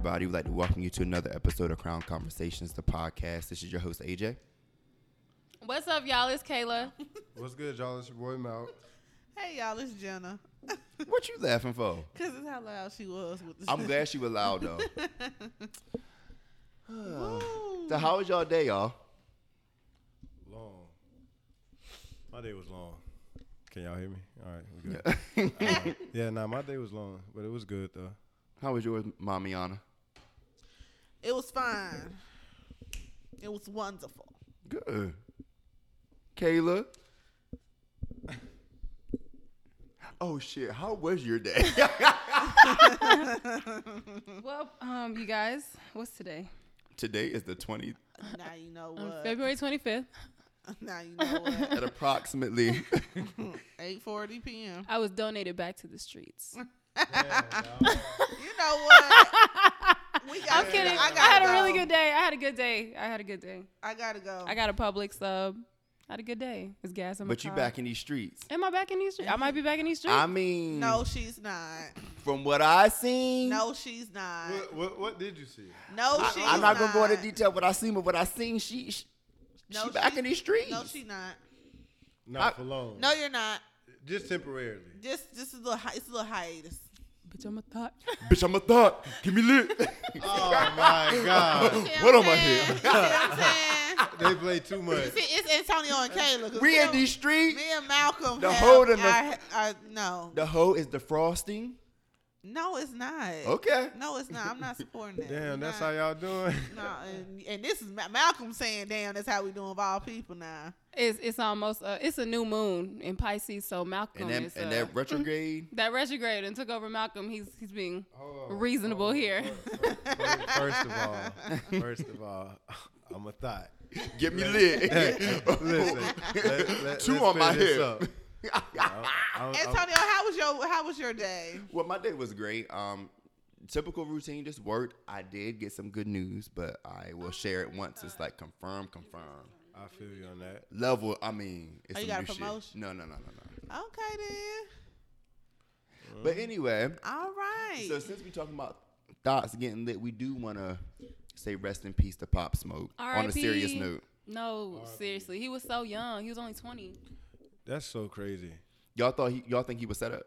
What's going on, everybody? We'd like to welcome you to another episode of Crown Conversations, the podcast. This is your host, AJ. What's up, y'all? It's Kayla. What's good, y'all? It's your boy Mal. Hey y'all, it's Jenna. What you laughing for? Cause it's how loud she was with the I'm glad she was loud, though. So, how was y'all day, y'all? Long. My day was long. Can y'all hear me? All right, we're good. Uh, yeah, nah, my day was long, but it was good though. How was yours, Mamiana? It was fine. It was wonderful. Good. Kayla? Oh, shit. How was your day? well, um, you guys, what's today? Today is the 20th Now you know Um, what. February 25th. Now you know what. at approximately. 8:40 p.m. I was donated back to the streets. You know what? We got. I'm kidding. I, I, gotta had a really good day. I had a good day. I had a good day. I gotta go. I got a public sub. I had a good day. It's gas in my but you car. back in these streets. Am I back in these streets? I might be back in these streets. I mean, no, she's not. from what I seen, No, she's not. What, what, what did you see? No, I, she's I'm not gonna go into detail what I seen, but what I seen, she, she, No, she back she- in these streets. No, she's not. Not I- for long. No, you're not. just temporarily. Just, just a little. Hi- It's a little hiatus. Bitch, I'm a thought. Bitch, I'm a thought. Give me lit. Oh my God, what am I here? You see what I'm saying? they play too much. See, it's Antonio and Kayla. 'cause we me in these streets. Me and Malcolm. The have hold and the- our- our- no, The hoe is the frosting. No, it's not. Okay. No, it's not. I'm not supporting that. Damn, We're that's not- how y'all doing. No, and, and this is Ma- Malcolm saying, "Damn, that's how we doing of all people now." It's it's almost uh, it's a new moon in Pisces, so Malcolm And that, is and uh, that retrograde. that retrograde and took over Malcolm. He's he's being Hold on, reasonable hold on. here. First, first of all, first of all, I'm a thought. Get me lit. Listen, let, let, Two let's on my finish this hip. I'm- I'm- I'm- Antonio, how was your how was your day? well, my day was great. Um, typical routine, just worked. I did get some good news, but I will share it once it's like confirmed, confirmed. I feel you on that. Level. I mean, it's Oh, you some got a new shit. promotion? No, no, no, no, no. Okay then. But anyway, All right. so since we're talking about thoughts getting lit, we do want to say rest in peace to Pop Smoke. On a serious note, No, seriously, he was so young. He was only 20. That's so crazy. y'all thought he, y'all think he was set up?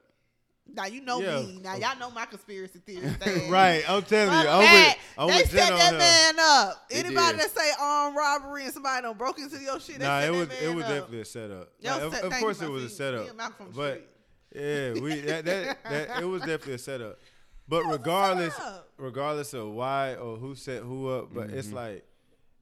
now you know Yeah. me. Now y'all know my conspiracy theories. Dad. Right, I'm telling Fuck you, I'm that. with, I'm they with set Jen on that him. man up. They Anybody did. that say armed robbery and somebody done broke into your shit, they Nah, set it that was man it was up. definitely a setup. Yo, Like, of, set- of thank course you, it was a my feet. Me setup. and Malcolm from the But yeah, we that, that that it was definitely a setup. But regardless setup. regardless of why or who set who up, but it's Mm-hmm. like,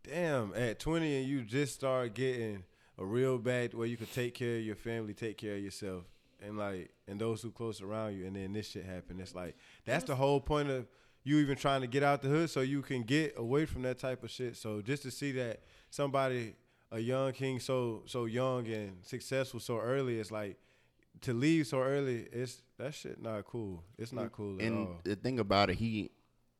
damn, at 20 and you just start getting a real bag where you could take care of your family, take care of yourself, and like and those who close around you, and then this shit happened. It's like that's the whole point of you even trying to get out the hood so you can get away from that type of shit. So just to see that somebody, a young king, so so young and successful so early, it's like to leave so early. It's that shit not cool. It's not cool at And all. the thing about it, he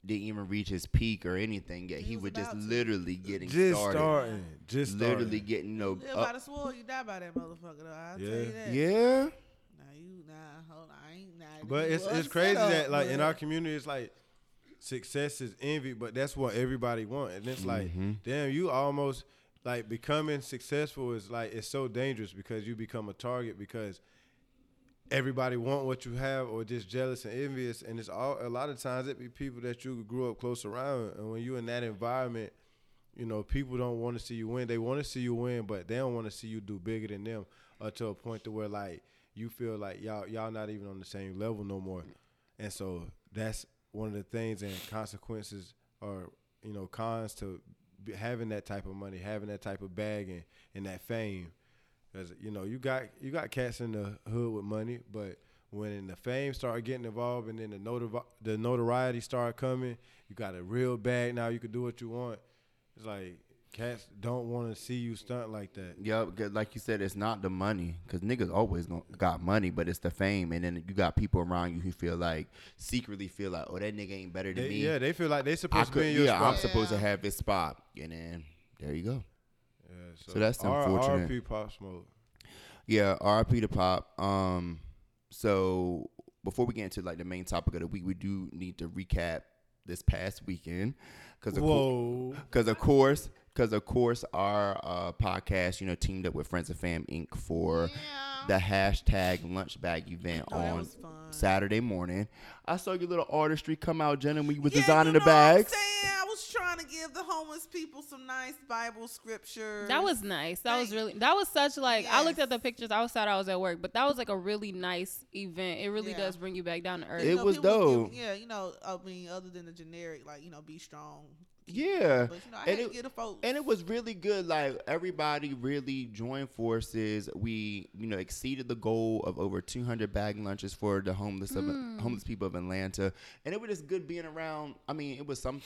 didn't even reach his peak or anything yet. He, He was, was just literally getting Just started. starting, just Literally starting. getting, you know, Live by the sword, you die by that motherfucker. Though. I'll tell you that. yeah. Nah, you nah, hold on, I ain't nah. But it's it's crazy up, that like in our community, it's like success is envy, but that's what everybody wants, and it's like, Mm-hmm. damn, you almost like becoming successful is like it's so dangerous because you become a target because everybody want what you have or just jealous and envious, and it's all a lot of times it be people that you grew up close around, and when you in that environment. You know, people don't want to see you win. They want to see you win, but they don't want to see you do bigger than them, or to a point to where like you feel like y'all y'all not even on the same level no more. And so that's one of the things and consequences or you know cons to having that type of money, having that type of bag and, and that fame. Because you know you got you got cats in the hood with money, but when the fame start getting involved and then the notori- the notoriety start coming, you got a real bag now. You can do what you want. It's like cats don't want to see you stunt like that. Yeah, like you said, it's not the money. Because niggas always got money, but it's the fame. And then you got people around you who feel like, secretly feel like, oh, that nigga ain't better than They- me. yeah, they feel like they I supposed to could, be in your yeah, I'm spot. supposed to have this spot. And then there you go. Yeah, So that's R- unfortunate. RP Pop Smoke. Yeah, RP to Pop. Um, so before we get into like the main topic of the week, we do need to recap this past weekend because of Whoa. because of course because of course our uh, podcast you know teamed up with Friends of Fam Inc. for Yeah. the hashtag lunch bag event Oh, on. Saturday morning. I saw your little artistry come out, Jenna, when you was Yeah, designing you the know what I'm bags. Saying? I was trying to give the homeless people some nice Bible scriptures. That was nice. That was really. That was such like. I looked at the pictures. I was sad I was at work, but that was like a really nice event. It really Yeah. does bring you back down to earth. It know, was people dope. give- yeah, you know, I mean, other than the generic, like you know, be strong. Yeah. But you know, I And it- get a folks. And it was really good. Like everybody really joined forces. We, you know, exceeded the goal of over 200 bag lunches for the homeless of hmm. homeless people of Atlanta. And it was just good being around. I mean, it was some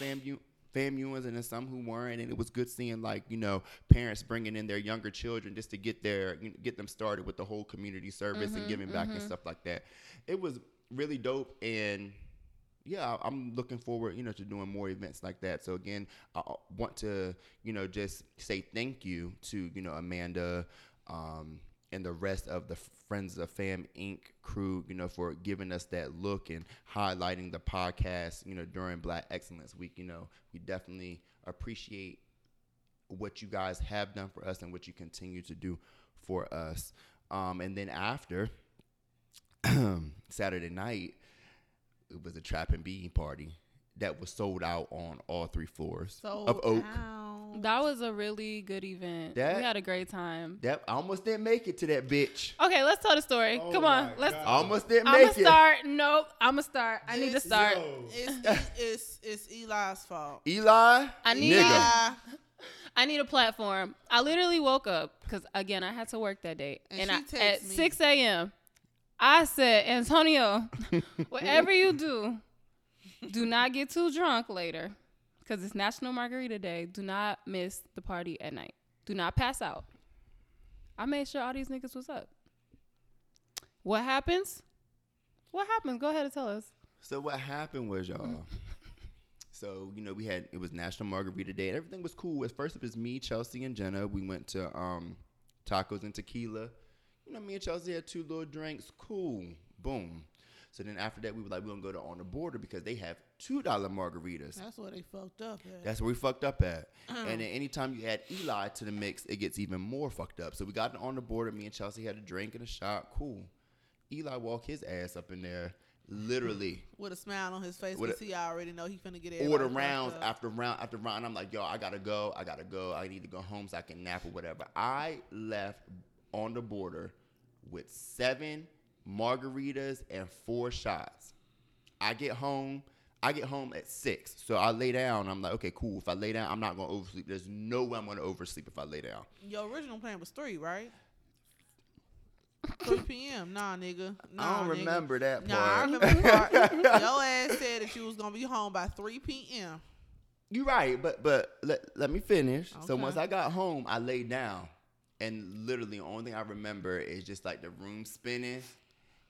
FAMUans and then some who weren't, and it was good seeing like you know parents bringing in their younger children just to get their you know, get them started with the whole community service and giving back and stuff like that. It was really dope and yeah, I'm looking forward, you know, to doing more events like that. So again, I I want to, you know, just say thank you to, you know, Amanda um, and the rest of the Friends of Fam Inc. crew, you know, for giving us that look and highlighting the podcast, you know, during Black Excellence Week. You know, we definitely appreciate what you guys have done for us and what you continue to do for us. Um, and then after Saturday night, it was a trap and bean party that was sold out on all three floors so of Oak. down. That was a really good event. That- we had a great time. That I almost didn't make it to that bitch. Okay, let's tell the story. Oh Come on, let's. God. Almost didn't make I'm make gonna it. start. Nope, I'm gonna start. I need to It's- start. Yo. It's, it's it's Eli's fault. Eli, I need- nigga. Eli, I need a platform. I literally woke up because again I had to work that day, And and, she I, texted at me. 6 a.m. I said, Antonio, whatever you do, do not get too drunk later, because it's National Margarita Day. Do not miss the party at night. Do not pass out. I made sure all these niggas was up. What happens? What happens? Go ahead and tell us. So what happened was y'all. So you know we had it was National Margarita Day and everything was cool. At first it was me, Chelsea, and Jenna. We went to um, tacos and tequila. You know, me and Chelsea had two little drinks. Cool. Boom. So then after that we were like we're gonna go to on the border because they have two dollar margaritas. that's where they fucked up at. That's where we fucked up at. Uh-huh. And then anytime you add Eli to the mix, it gets even more fucked up. So we got on the border. Me and Chelsea had a drink and a shot. Cool. Eli walked his ass up in there, literally with a smile on his face because he already know he finna get order everybody fucked rounds after round after round. I'm like, yo, I gotta go. I gotta go. I need to go home so I can nap or whatever. I left on the border with seven margaritas and four shots. I get home. I get home at six. So I lay down. I'm like, okay, cool. If I lay down, I'm not gonna oversleep. There's no way I'm gonna oversleep if I lay down. Your original plan was three, right? 3 p.m. Nah, nigga. Nah, I don't nigga. remember that part. Nah, I remember part. Your ass said that you was gonna be home by 3 p.m. You're right, but but let, let me finish. So once I got home, I laid down, and literally the only thing I remember is just like the room spinning,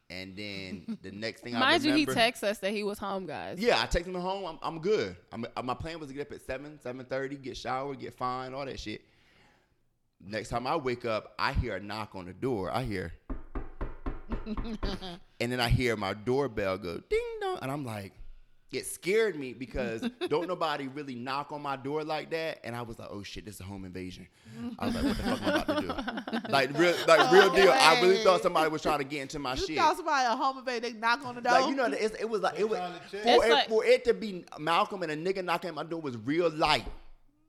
and then the next thing I Mind you, he texts us that he was home, guys. yeah, I texted him home. I'm, I'm good. I'm, uh, my plan was to get up at seven, seven thirty, get showered, get fine, all that shit. Next time I wake up, I hear a knock on the door. I hear, and then I hear my doorbell go ding dong, and I'm like, it scared me because don't nobody really knock on my door like that, and I was like, oh shit, this is a home invasion. I was like, what the fuck am I about to do? Like real, like real deal. I really thought somebody was trying to get into my You shit. You thought somebody a home invade, they knock on the door. Like you know, it's, it was like it was trying to check. for It's it, like- for it to be Malcolm and a nigga knocking at my door was real light.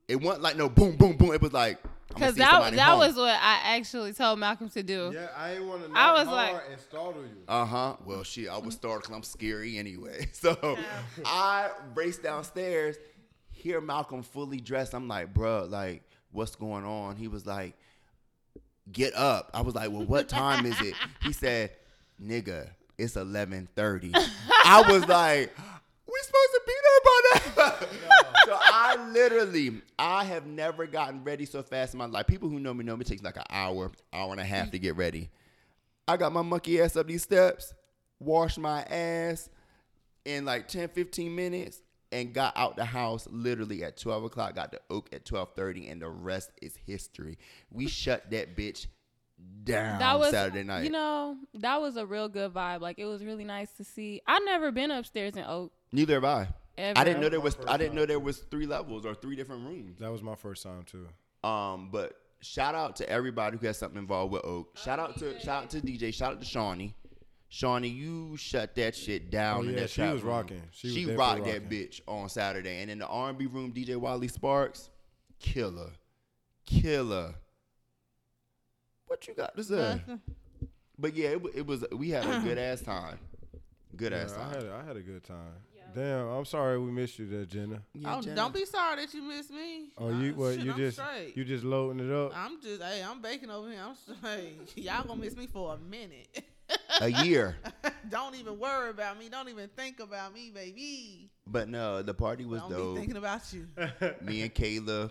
It wasn't like no boom boom boom. It was like Because that that was what I actually told Malcolm to do. Yeah, I ain't want to I was hard like- and startle you. Uh huh. Well, shit, I was startled because I'm scary anyway. So I raced downstairs, hear Malcolm fully dressed. I'm like, bruh, like, what's going on? He was like, get up. I was like, well, what time is it? He said, nigga, it's 11:30. I was like, we supposed to be there by now. so I literally, I have never gotten ready so fast in my life. People who know me know me it takes like an hour, hour and a half to get ready. I got my monkey ass up these steps, washed my ass in like 10, 15 minutes, and got out the house literally at 12 o'clock, got to Oak at 12.30, and the rest is history. We shut that bitch down that was Saturday night. You know, that was a real good vibe. Like it was really nice to see. I've never been upstairs in Oak. Neither have I. ever. I didn't know there was. I didn't know there was three levels or three different rooms. That was my first time too. Um, but shout out to everybody who has something involved with Oak. Shout out to shout out to DJ. Shout out to Shawnee. Shawnee, you shut that shit down. Oh, in yeah, that she was room. rocking. She She, was definitely rocked that bitch on Saturday. And in the R&B room, DJ Wiley Sparks, killer, killer. What you got to say? But yeah, it, it was. We had a good ass time. Good Yeah, ass I time. had I had a good time. Damn, I'm sorry we missed you there, Jenna. Yeah, oh, Jenna. don't be sorry that you missed me. Oh, you what? shit, You I'm just straight. you just loading it up. I'm just hey, I'm baking over here. I'm straight. Y'all gonna miss me for a minute. a year. Don't even worry about me. Don't even think about me, baby. But no, the party was Don't be dope. thinking about you. Me and Kayla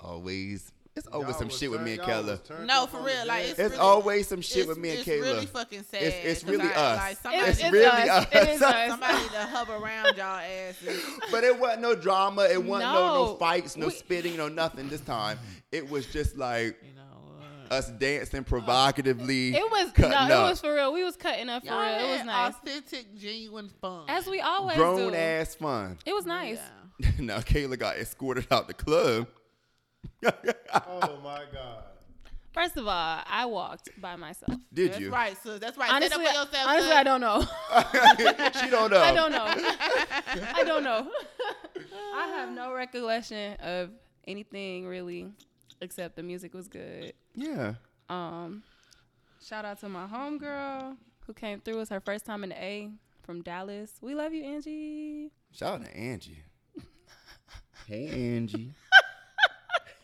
always. It's always Y'all some was shit with me and y'all Kayla. No, for real, like, it's It's really- always some shit with me and Kayla. it's really fucking sad. It's- it's 'cause really I, us. Like It's- somebody, it's it's really us. us. It is us. somebody to hover around y'all asses. But it wasn't no drama. It wasn't no, no No. fights, no We- spitting, no nothing this time. It was just like You know, us dancing provocatively. It was cutting no, up. it was for real. We was cutting up for y'all real. It was nice, authentic, genuine fun. as we always grown do. ass fun. It was nice. Yeah. now Kayla got escorted out the club. Oh my god. First of all, I walked by myself. Did That's you? right, sis. That's right. Honestly, up for yourself. honestly, sis. I don't know. she don't know. I don't know. I don't know. I have no recollection of anything really, except the music was good. Yeah. Um, shout out to my homegirl who came through. It was her first time in the A from Dallas. We love you, Angie. Shout out to Angie. hey Angie.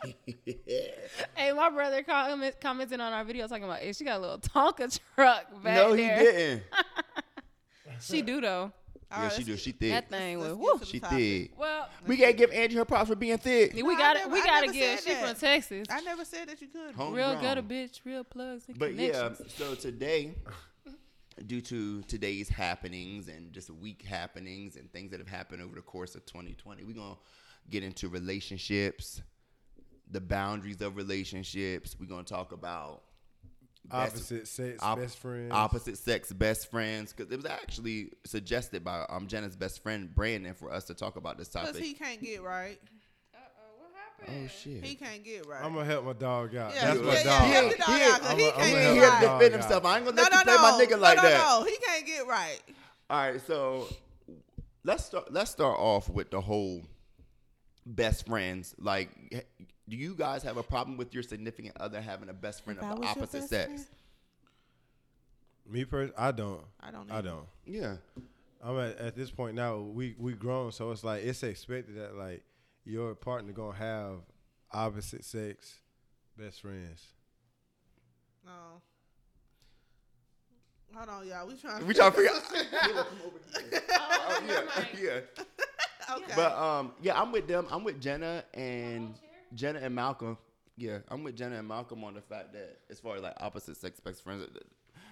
Hey, my brother comment, commented on our video talking about, hey, she got a little Tonka truck back no, he there. didn't. She do though. All yeah, right, she let's do. She thick. That thing was let's woo. get to the She topic. thick. Well, We gotta give Angie her props for being thick. we No, got to we I got to never give. said She that. from Texas. I never said that you could. Home- Real Homegrown. gutter bitch, real plugs and But yeah, connections. so today, due to today's happenings and just week happenings and things that have happened over the course of 2020, we're gonna get into relationships, the boundaries of relationships. We're gonna talk about opposite best- Opposite sex, op- best friends. opposite sex best friends because it was actually suggested by um Jenna's best friend Brandon for us to talk about this Because topic. he can't get right. oh shit! He can't get right. I'm gonna help my dog out. Yeah, That's yeah, my yeah, dog. help the dog He- out, 'cause I'm he a- I'm can't a he get ain't help to right. dog defend out. himself. I ain't gonna No, let no, you play no. my nigga no, like no, that. no. He can't get right. All right, so let's start. Let's start off with the whole best friends. Like, do you guys have a problem with your significant other having a best friend If of the opposite sex? friend? Me personally, I don't. I don't. I don't. Yeah, I'm at, at this point now. We we grown, so it's like it's expected that like your partner gonna have opposite sex best friends. No. Hold on, y'all. We trying. we trying to figure. out. Oh, yeah, yeah. okay. But um, yeah, I'm with them. I'm with Jenna and Jenna and Malcolm. Yeah, I'm with Jenna and Malcolm on the fact that as far as like opposite sex best friends,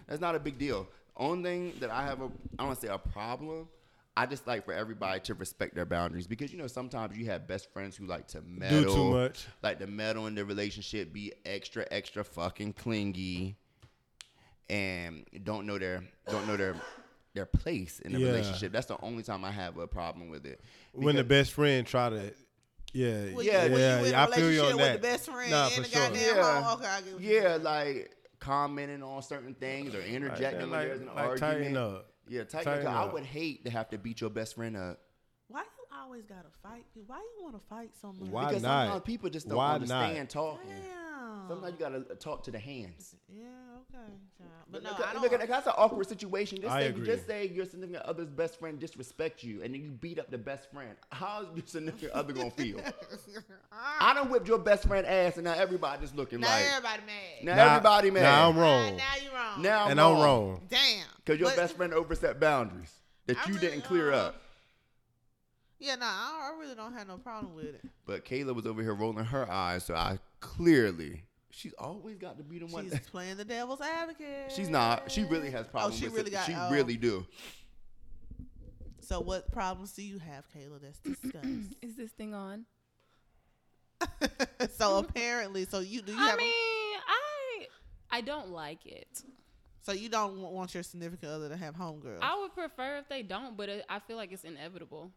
that's not a big deal. Only thing that I have a, I don't want to say a problem. I just like for everybody to respect their boundaries because you know sometimes you have best friends who like to meddle, Do too much. like the meddle in the relationship, be extra, extra fucking clingy, and don't know their don't know their their place in the Yeah. relationship. That's the only time I have a problem with it. When the best friend try to, yeah, When yeah, you, yeah, you in yeah, a I feel you on with that. the best friend Nah, for sure. Yeah. home. Okay, I get what you yeah, like commenting on certain things or like, interjecting when like, there's an like tighten argument. up. Yeah, tighten, Tighten up. I would hate to have to beat your best friend up. Why you always gotta fight? Why you want to fight so much? Why because not? sometimes people just don't Why understand not? talking. Damn. Sometimes you gotta talk to the hands. Yeah. Okay. child. But no, look, I don't. look, that's an awkward situation. Just I say, agree. just say your significant other's best friend disrespect you, and then you beat up the best friend. How's your significant other gonna feel? I done whipped your best friend ass, and now everybody's just looking now like. everybody mad. Now Nah, everybody mad. Now I'm wrong. Now you're wrong. Now and I'm wrong. Damn. because your But- best friend overstepped boundaries that I you really, didn't clear uh, up. Yeah, nah, I I really don't have no problem with it. But Kayla was over here rolling her eyes, so I clearly she's always got to be the one. She's playing the devil's advocate. She's not. She really has problems. Oh, she with really it. got. She oh. really do. So, what problems do you have, Kayla? That's discussed. Is this thing on? so apparently, so you do you I have? mean, I I don't like it. So you don't want your significant other to have homegirls. I would prefer if they don't, but it, I feel like it's inevitable.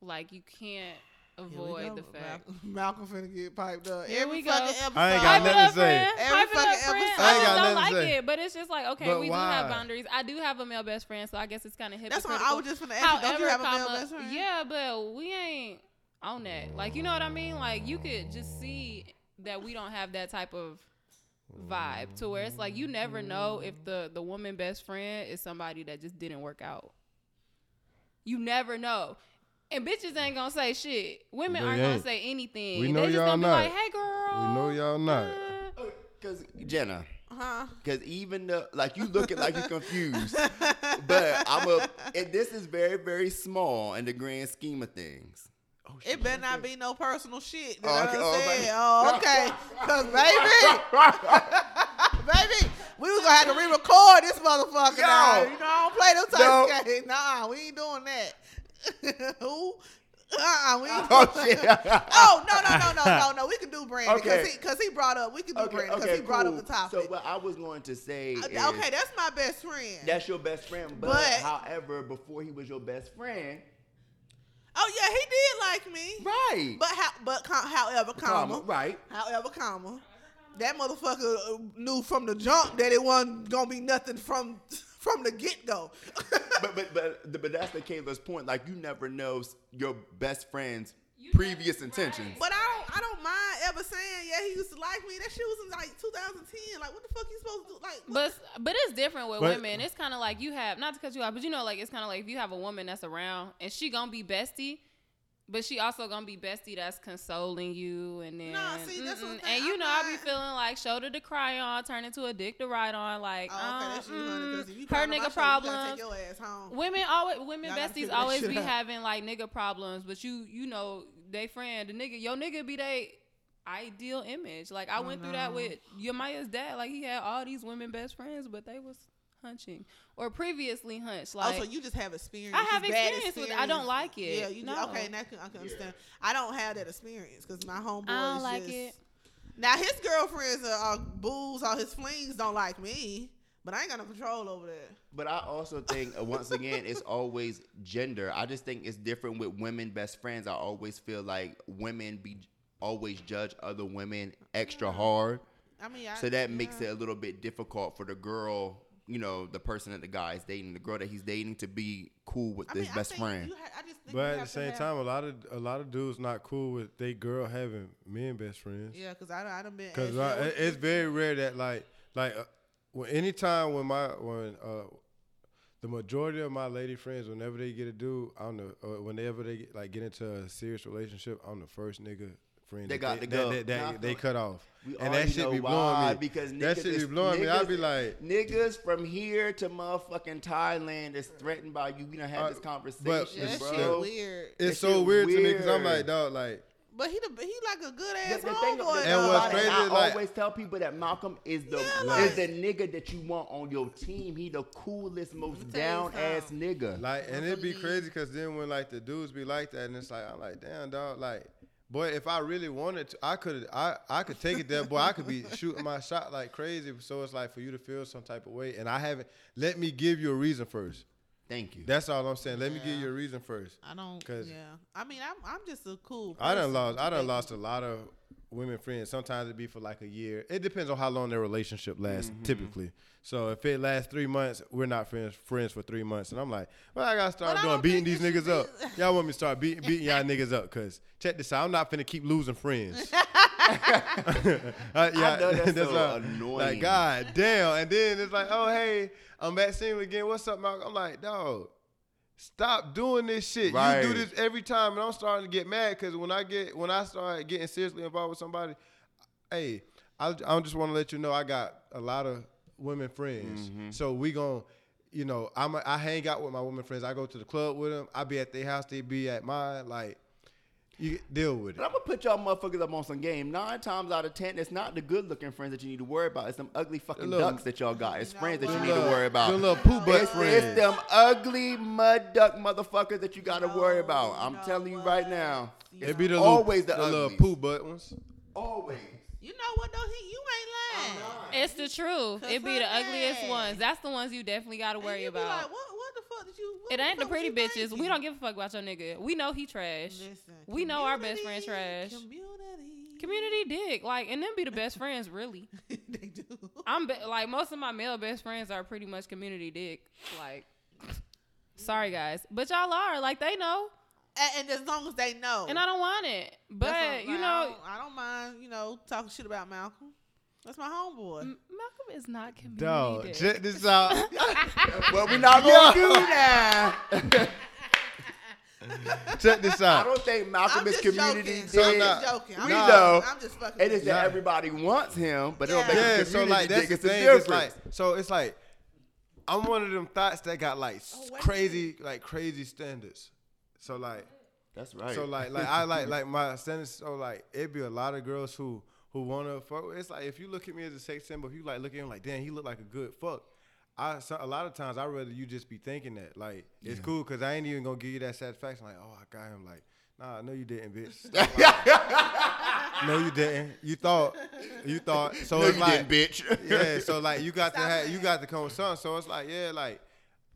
Like you can't avoid go. the fact. Malcolm, Malcolm finna get piped up. Here Every we go. fucking episode. I ain't got Pipe nothing to say. Every Pipe it up, fucking episode. I I ain't got don't nothing like to say. it, but it's just like okay, But we do have boundaries. I do have a male best friend, so I guess it's kind of That's hypocritical. I was just finna ask you. Don't you have a male best friend? yeah, but we ain't on that. Like you know what I mean? Like you could just see that we don't have that type of vibe to where it's like you never know if the the woman best friend is somebody that just didn't work out. You never know. And bitches ain't gonna say shit. Women They aren't gonna say anything. We know they just y'all gonna not. be like, hey girl. We know y'all not. uh, Because Jenna, Huh? because even the like you looking like you're confused, but I'm a. And this is very very small in the grand scheme of things. Oh, It better not be no personal shit. That Oh, I okay. done Oh, okay. Oh, okay. Cause baby, baby, we was gonna have to re-record this motherfucker. Now. Yo. You know, I don't play those type No. of games. Nah, we ain't doing that. Who? Uh-uh, we Oh shit! Oh no no no no no no! We can do Brandon because Okay. he because he brought up we can do okay, Brandon because okay, he brought cool. up the topic. So what I was going to say Uh, is, okay, that's my best friend. that's your best friend. But, But- however, before he was your best friend, oh yeah, he did like me. right? But how? But com- however, comma, right? however, comma, that motherfucker knew from the jump that it wasn't gonna be nothing from from the get go. but but but but that's the Kayla's point. Like you never know your best friend's You previous never- intentions. But I don't, I don't mind ever saying, yeah, he used to like me. That shit was in like 2010. Like, what the fuck you supposed to do? Like, what But but it's different with But- women. It's kind of like you have not to cut you off, but you know, like it's kind of like if you have a woman that's around and she gonna be bestie, but she also gonna be bestie that's consoling you and then Nah, see, that's what I'm and you know I be feeling like shoulder to cry on, turn into a dick to ride on, like Oh, okay, that's you, honey. 'cause uh-uh. you her nigga problems. Take your ass home. Women always women Y'all besties always be out. having like nigga problems, but you you know they friend the nigga your nigga be they ideal image. Like I Oh, went through that no. with Yamaya's dad. Like he had all these women best friends, but they was hunching or previously hunched. Like oh, so you just have experience. I have just bad experience with it. I don't like it. Yeah, you No. okay? And that can, I can understand. I don't have that experience because my homeboy. I don't is like just, it. Now his girlfriends are, are booze, all his flings don't like me, but I ain't got no control over that. But I also think uh, once again it's always gender. I just think it's different with women best friends. I always feel like women be always judge other women extra hard. I mean, I, So that makes it a little bit difficult for the girl, you know, the person that the guy is dating, the girl that he's dating to be cool with I his mean, I best think friend. you ha- I just think But you at the same have- time, a lot of a lot of dudes not cool with they girl having men best friends. Yeah, because I, done- I done been. Cause asked, I, yeah, it- it's very rare that like like uh, when anytime when my when uh the majority of my lady friends whenever they get a dude on the uh, whenever they get, like get into a serious relationship I'm the first nigga friend They got they, to go. that, that, that they cut off We and that shit be blowing why, me because that niggas shit is- be blowing me I be like Niggas from here to motherfucking Thailand is threatened by you. We done had Uh, this conversation, but- that bro. shit weird. That it's so shit weird, to me because I'm like dog like But he the, he like a good ass the thing, the homeboy. And what's about it, crazy I like- always tell people that Malcolm is the Yeah, is the nigga that you want on your team. He the coolest, most me tell you down ass nigga. Like, and it'd be crazy because then when like the dudes be like that, and it's like I'm like, damn dog, like, boy, if I really wanted to, I could, I, I could take it there, boy. I could be shooting my shot like crazy. So it's like for you to feel some type of way, and I haven't. Let me give you a reason first. Thank you. That's all I'm saying. Let me give you a reason first. I don't. 'Cause- Yeah. I mean, I'm I'm just a cool. I done person. lost. I done Thank lost a lot of women friends. Sometimes it be for like a year. It depends on how long their relationship lasts. Mm-hmm. Typically, so if it lasts three months, we're not friends friends for three months. And I'm like, well, I gotta start doing beating these niggas up. Y'all want me to start beating beating y'all niggas up? Cause check this out. I'm not finna keep losing friends. Uh, yeah, know that's so why- annoying. Like, god damn. And then it's like, oh hey, I'm back single again. What's up, Malcolm? I'm like, dog. Stop doing this shit. You do this every time, and I'm starting to get mad because when I get when I start getting seriously involved with somebody, hey, I I just want to let you know I got a lot of women friends. Mm-hmm. So we gon' you know, I'm a, I hang out with my women friends. I go to the club with them. I be at their house. They be at mine. Like, you deal with it. But it. I'm gonna put y'all motherfuckers up on some game. Nine times out of ten, it's not the good looking friends that you need to worry about. It's them ugly fucking little- ducks that y'all got. It's friends that you what? need to worry about. The little poo butt It's, friends. it's them ugly mud duck motherfuckers that you gotta worry about. I'm you telling you right now. You It be the Always little, the the little uglies. poo butt ones. Always. You know what though? He, you ain't lying. It's the truth. Cause It be the ugliest ass. ones. That's the ones you definitely got to And worry you be about. Like, what, what the fuck did you? What it ain't the pretty bitches. We don't give a fuck about your nigga. We know he trash. Listen, We know our best friend trash. Community. Community dick. Like, and them be the best friends, really. they do. I'm be- like, most of my male best friends are pretty much community dick. Like, sorry guys. But y'all are. Like, they know. And, and as long as they know. And I don't want it. But, you know, I don't, I don't mind, you know, talking shit about Malcolm. That's my homeboy. M- Malcolm is not community Dog, dick. check this out. Uh, well, we're not gonna do that. check this out. I don't think Malcolm I'm is community joking. So I'm dick. just joking. I'm we just know. joking. I'm just fucking. It with is that everybody wants him, but it don't Yeah. make him Yeah, so community like that's the It's the thing. It's difference. like so it's like I'm one of them thoughts that got like Oh, wait a crazy like crazy standards. So like That's right. so like like I like like my standards. So like it'd be a lot of girls who who wanna fuck. with- It's like if you look at me as a sex symbol, if you like look at him like damn he look like a good fuck. I so, a lot of times I rather you just be thinking that like it's Yeah. cool because I ain't even gonna give you that satisfaction. Like oh I got him like. Nah, no, you didn't, bitch. No, you didn't. You thought, you thought. So no, it's you like, didn't, bitch. yeah, so like you got to have you got to come with something. So it's like, yeah, like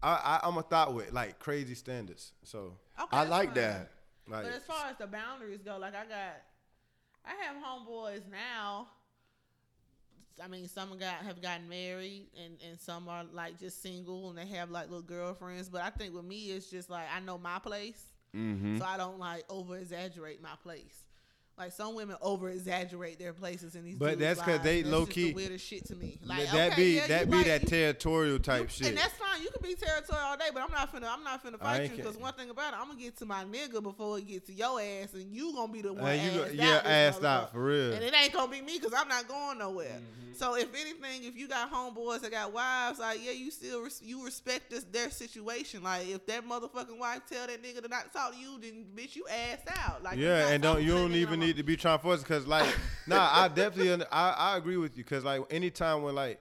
I, I I'm a thought with like crazy standards. So Okay, I like fine. that. like But as far as the boundaries go, like I got, I have homeboys now. I mean, some got have gotten married, and and some are like just single, and they have like little girlfriends. But I think with me, it's just like I know my place, Mm-hmm. so I don't like over exaggerate my place. Like some women over exaggerate their places in these. But dudes' that's 'cause lives, they that's low-key- the weirdest shit to me. Like that okay, be yeah, that be right, that territorial type shit. and that's fine. You can be territorial all day, but I'm not finna. I'm not finna I fight you because one thing about it, I'm gonna get to my nigga before it gets to your ass, and you gonna be the one. And you go- assed yeah, out this assed out motherfucker. for real. And it ain't gonna be me because I'm not going nowhere. Mm-hmm. So if anything, if you got homeboys that got wives, like yeah, you still res- you respect this their situation. Like if that motherfucking wife tell that nigga to not talk to you, then bitch you ass out. Like yeah, and don't you don't even no to be trying to force it because like nah, I definitely I I agree with you because like anytime when like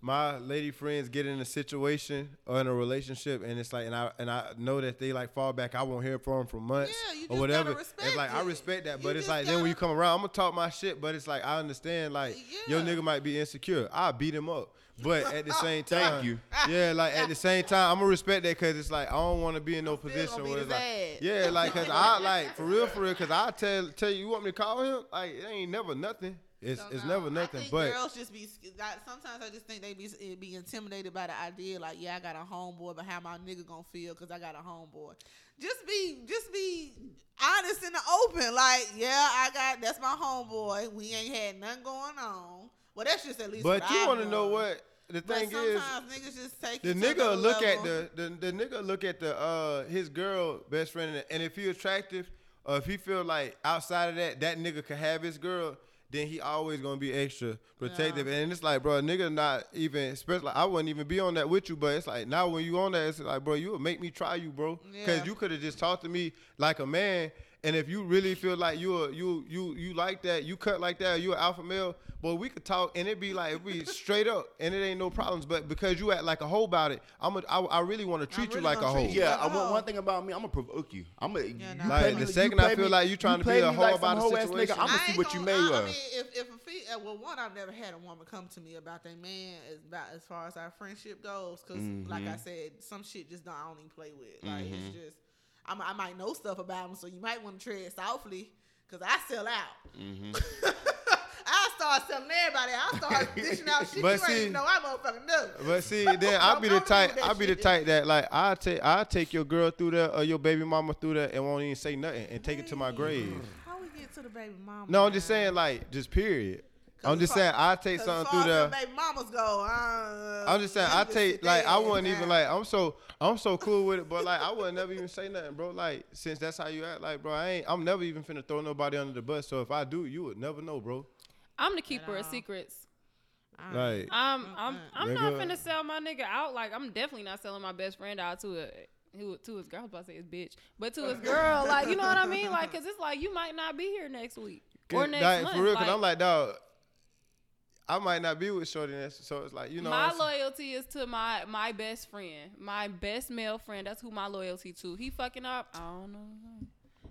my lady friends get in a situation or in a relationship and it's like and I and I know that they like fall back, I won't hear from them for months Yeah, you or whatever. gotta It's like I respect that, You but it's just like then when you come around, I'm gonna talk my shit, but it's like I understand like your nigga might be insecure. I'll beat him up. But at the same time, Thank you. Yeah, like at the same time, I'm gonna respect that because it's like I don't want to be in no position gonna where it's like, yeah, like cause I like for real, for real, cause I tell tell you, you want me to call him? Like it ain't never nothing. It's So it's no, never nothing. I think But girls just be sc- like, sometimes I just think they be be intimidated by the idea like yeah I got a homeboy but how my nigga gonna feel because I got a homeboy. Just be just be honest in the open like yeah I got that's my homeboy. We ain't had nothing going on. Well that's just at least. but what you want to know what the thing is? niggas just take The nigga look at the, the the nigga look at the uh his girl best friend and- if he attractive or if he feel like outside of that that nigga can have his girl then he always gonna be extra protective Yeah. and it's like bro nigga not even especially like, I wouldn't even be on that with you but it's like now when you on that it's like bro you would make me try you bro because Yeah. you could have just talked to me like a man and if you really feel like you a, you you you like that you cut like that you an alpha male but we could talk and it be like it be straight up and it ain't no problems but because you act like a hoe about it I'm a, I, I really want to treat really you like a gonna hoe Yeah, like I a want one thing about me. I'm gonna provoke you. I'm gonna Yeah, you nah. Like, play the me- second I feel me- like you trying to play be a me hoe like about some a hoe-ass situation. Nigga, I'm gonna see what you gonna- made I, of. I mean, if if a fe- uh, well, one, I've never had a woman come to me about their man as about as far as our friendship goes, because like I said, some shit just don't I don't even play with. Like it's just, I'm, I might know stuff about them, so you might want to tread softly, because I sell out. Mm-hmm. I start selling everybody. I start dishing out shit But you see- ain't know I motherfucking knew. But see, then I'll be the type. I'll be the type that like I take I take your girl through that or your baby mama through that and won't even say nothing and take it to my grave. How we get to the baby mama? No, I'm just saying like just period. 'Cause I'm just saying I take something through far the baby mamas go. Uh, I'm just saying I take like I there wasn't even like I'm so I'm so cool with it, but like I would never even say nothing, bro. Like since that's how you act, like bro, I ain't I'm never even finna throw nobody under the bus. So if I do, you would never know, bro. I'm the keeper of all. secrets. I- Like I'm I'm I'm not Nigga. finna sell my nigga out. Like I'm definitely not selling my best friend out to a who to his girl. I was about to say his bitch, but to his girl. Like you know what I mean? Like cause it's like you might not be here next week or next like, month. for real, cause Like, I'm like dog. I might not be with Shorty, next, so it's like you know. my loyalty is to my my best friend, my best male friend. That's who my loyalty to. He fucking up. I don't know.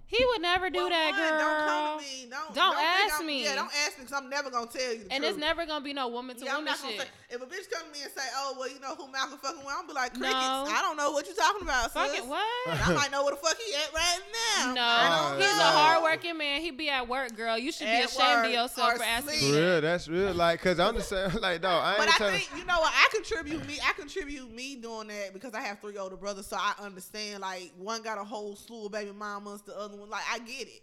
He would never do Well, that, one, girl. Don't come to me. Don't, Don't think ask me. Yeah, don't ask me because I'm never gonna tell you. The And truth. it's never gonna be no woman to Yeah, I'm woman not shit. say. If a bitch come to me and say, "Oh, well, you know who Malcolm fucking with," I'm be like, No. "Crickets." I don't know what you're talking about, Fuck sis. it, what? And I might know where the fuck he at right now. No, I don't he's a hardworking man. He be at work, girl. You should be ashamed of yourself for asking For sleep. real, that's real. Like, cause I'm the same. Like, dog, I ain't But I telling. think you know what I contribute me. I contribute me doing that because I have three older brothers, so I understand. Like one got a whole slew of baby mamas, the other one like I get it.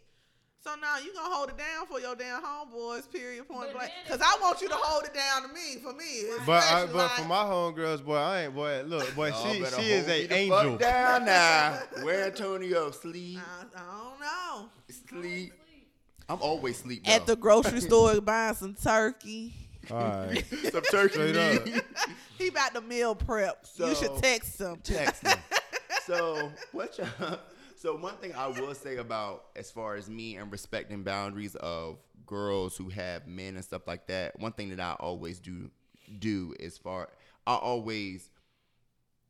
So now you gonna hold it down for your damn homeboys. Period. Point But blank. Because I want you to hold it down to me. For me, But I, especially, but uh, for my homegirls, boy, I ain't boy. Look, boy, she she is hold a angel. Fuck down now. Where Antonio sleep? I, I don't know. Sleep. I'm always sleep. At the grocery store buying some turkey. All right. some turkey Straight up. meat. He about to meal prep. So, you should text him. text them. so what? y'all- so one thing I will say about as far as me and respecting boundaries of girls who have men and stuff like that. One thing that I always do do as far I always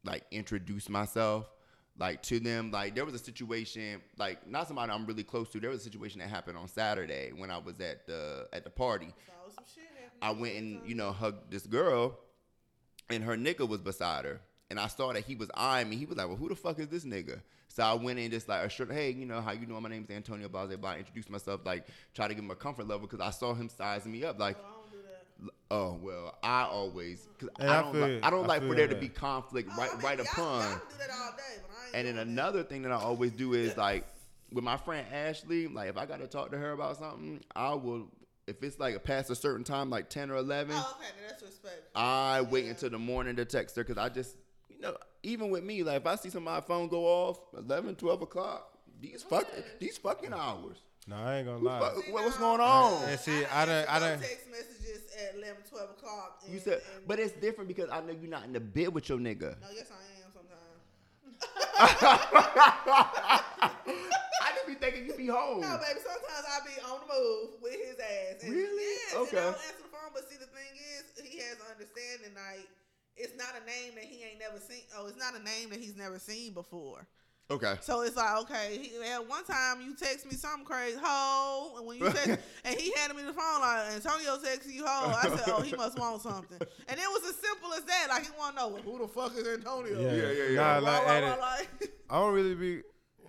like introduce myself like to them. Like there was a situation like not somebody i'm really close to. There was a situation that happened on saturday when i was at the at the party. I went and you know hugged this girl, and her nigga was beside her, and I saw that he was eyeing me. He was like, "Well, who the fuck is this nigga?" So I went in just like assured, "Hey, you know how you doing? My name's Antonio Blah blah." blah. Introduced myself, like try to give him a comfort level because I saw him sizing me up. Like, oh well, I always because And I I don't feel- like, I don't I like for feel there to be conflict Oh, right I mean, right y'all- upon. y'all do that all day, but I ain't And then doing that. another thing that I always do is like with my friend Ashley, like if I gotta talk to her about something, I will if it's like past a certain time, like ten or eleven, Oh, okay, that's respect. I wait until the morning to text her because I just you know, even with me, like if I see somebody's phone go off 11, 12 o'clock, these fuck these fucking hours. No, I ain't gonna Who lie. fuck- what- what's going on? And see, I I done, I done done. text messages at 11, 12 o'clock. And, You said, and- but it's different because I know you're not in the bed with your nigga. no, yes, I am sometimes. I just be thinking you be home. No, baby, sometimes I be on the move with his ass. And Really? Yes, Okay. And I don't answer the phone, but see, the thing is, he has an understanding. Like, it's not a name that he ain't never seen. Oh, it's not a name that he's never seen before. Okay. So it's like, okay, he, at one time you text me something crazy, ho, and when you text, and he handed me the phone like Antonio texted you, ho. I said, oh, he must want something, and it was as simple as that. Like he want to know well, who the fuck is Antonio? Yeah, Yeah, yeah, yeah. Nah, Why, like, why, at why, it- like- I don't really be,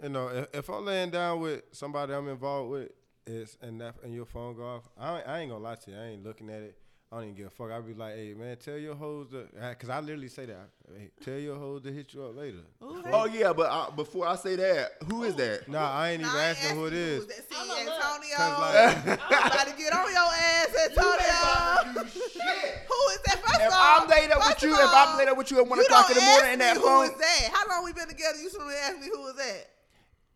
you know, if, if I'm laying down with somebody I'm involved with, is and that and your phone go off, I, I ain't gonna lie to you. I ain't looking at it. I don't even give a fuck. I'd be like, hey man, tell your hoes to, cause I literally say that. Hey, tell your hoes to hit you up later. Who Oh yeah, but uh, before I say that, who is that? Nah, I ain't even Nah, I asking who it is. Who's that. See, I'ma look. Antonio, 'Cause, like- I'm about to get on your ass, Antonio. Shit. Who is that? First If off, I'm laid up with you, of if I'm all, laid up with you at one you o'clock in the morning ask and that who phone, is that? How long we been together? You should have asked me who is that.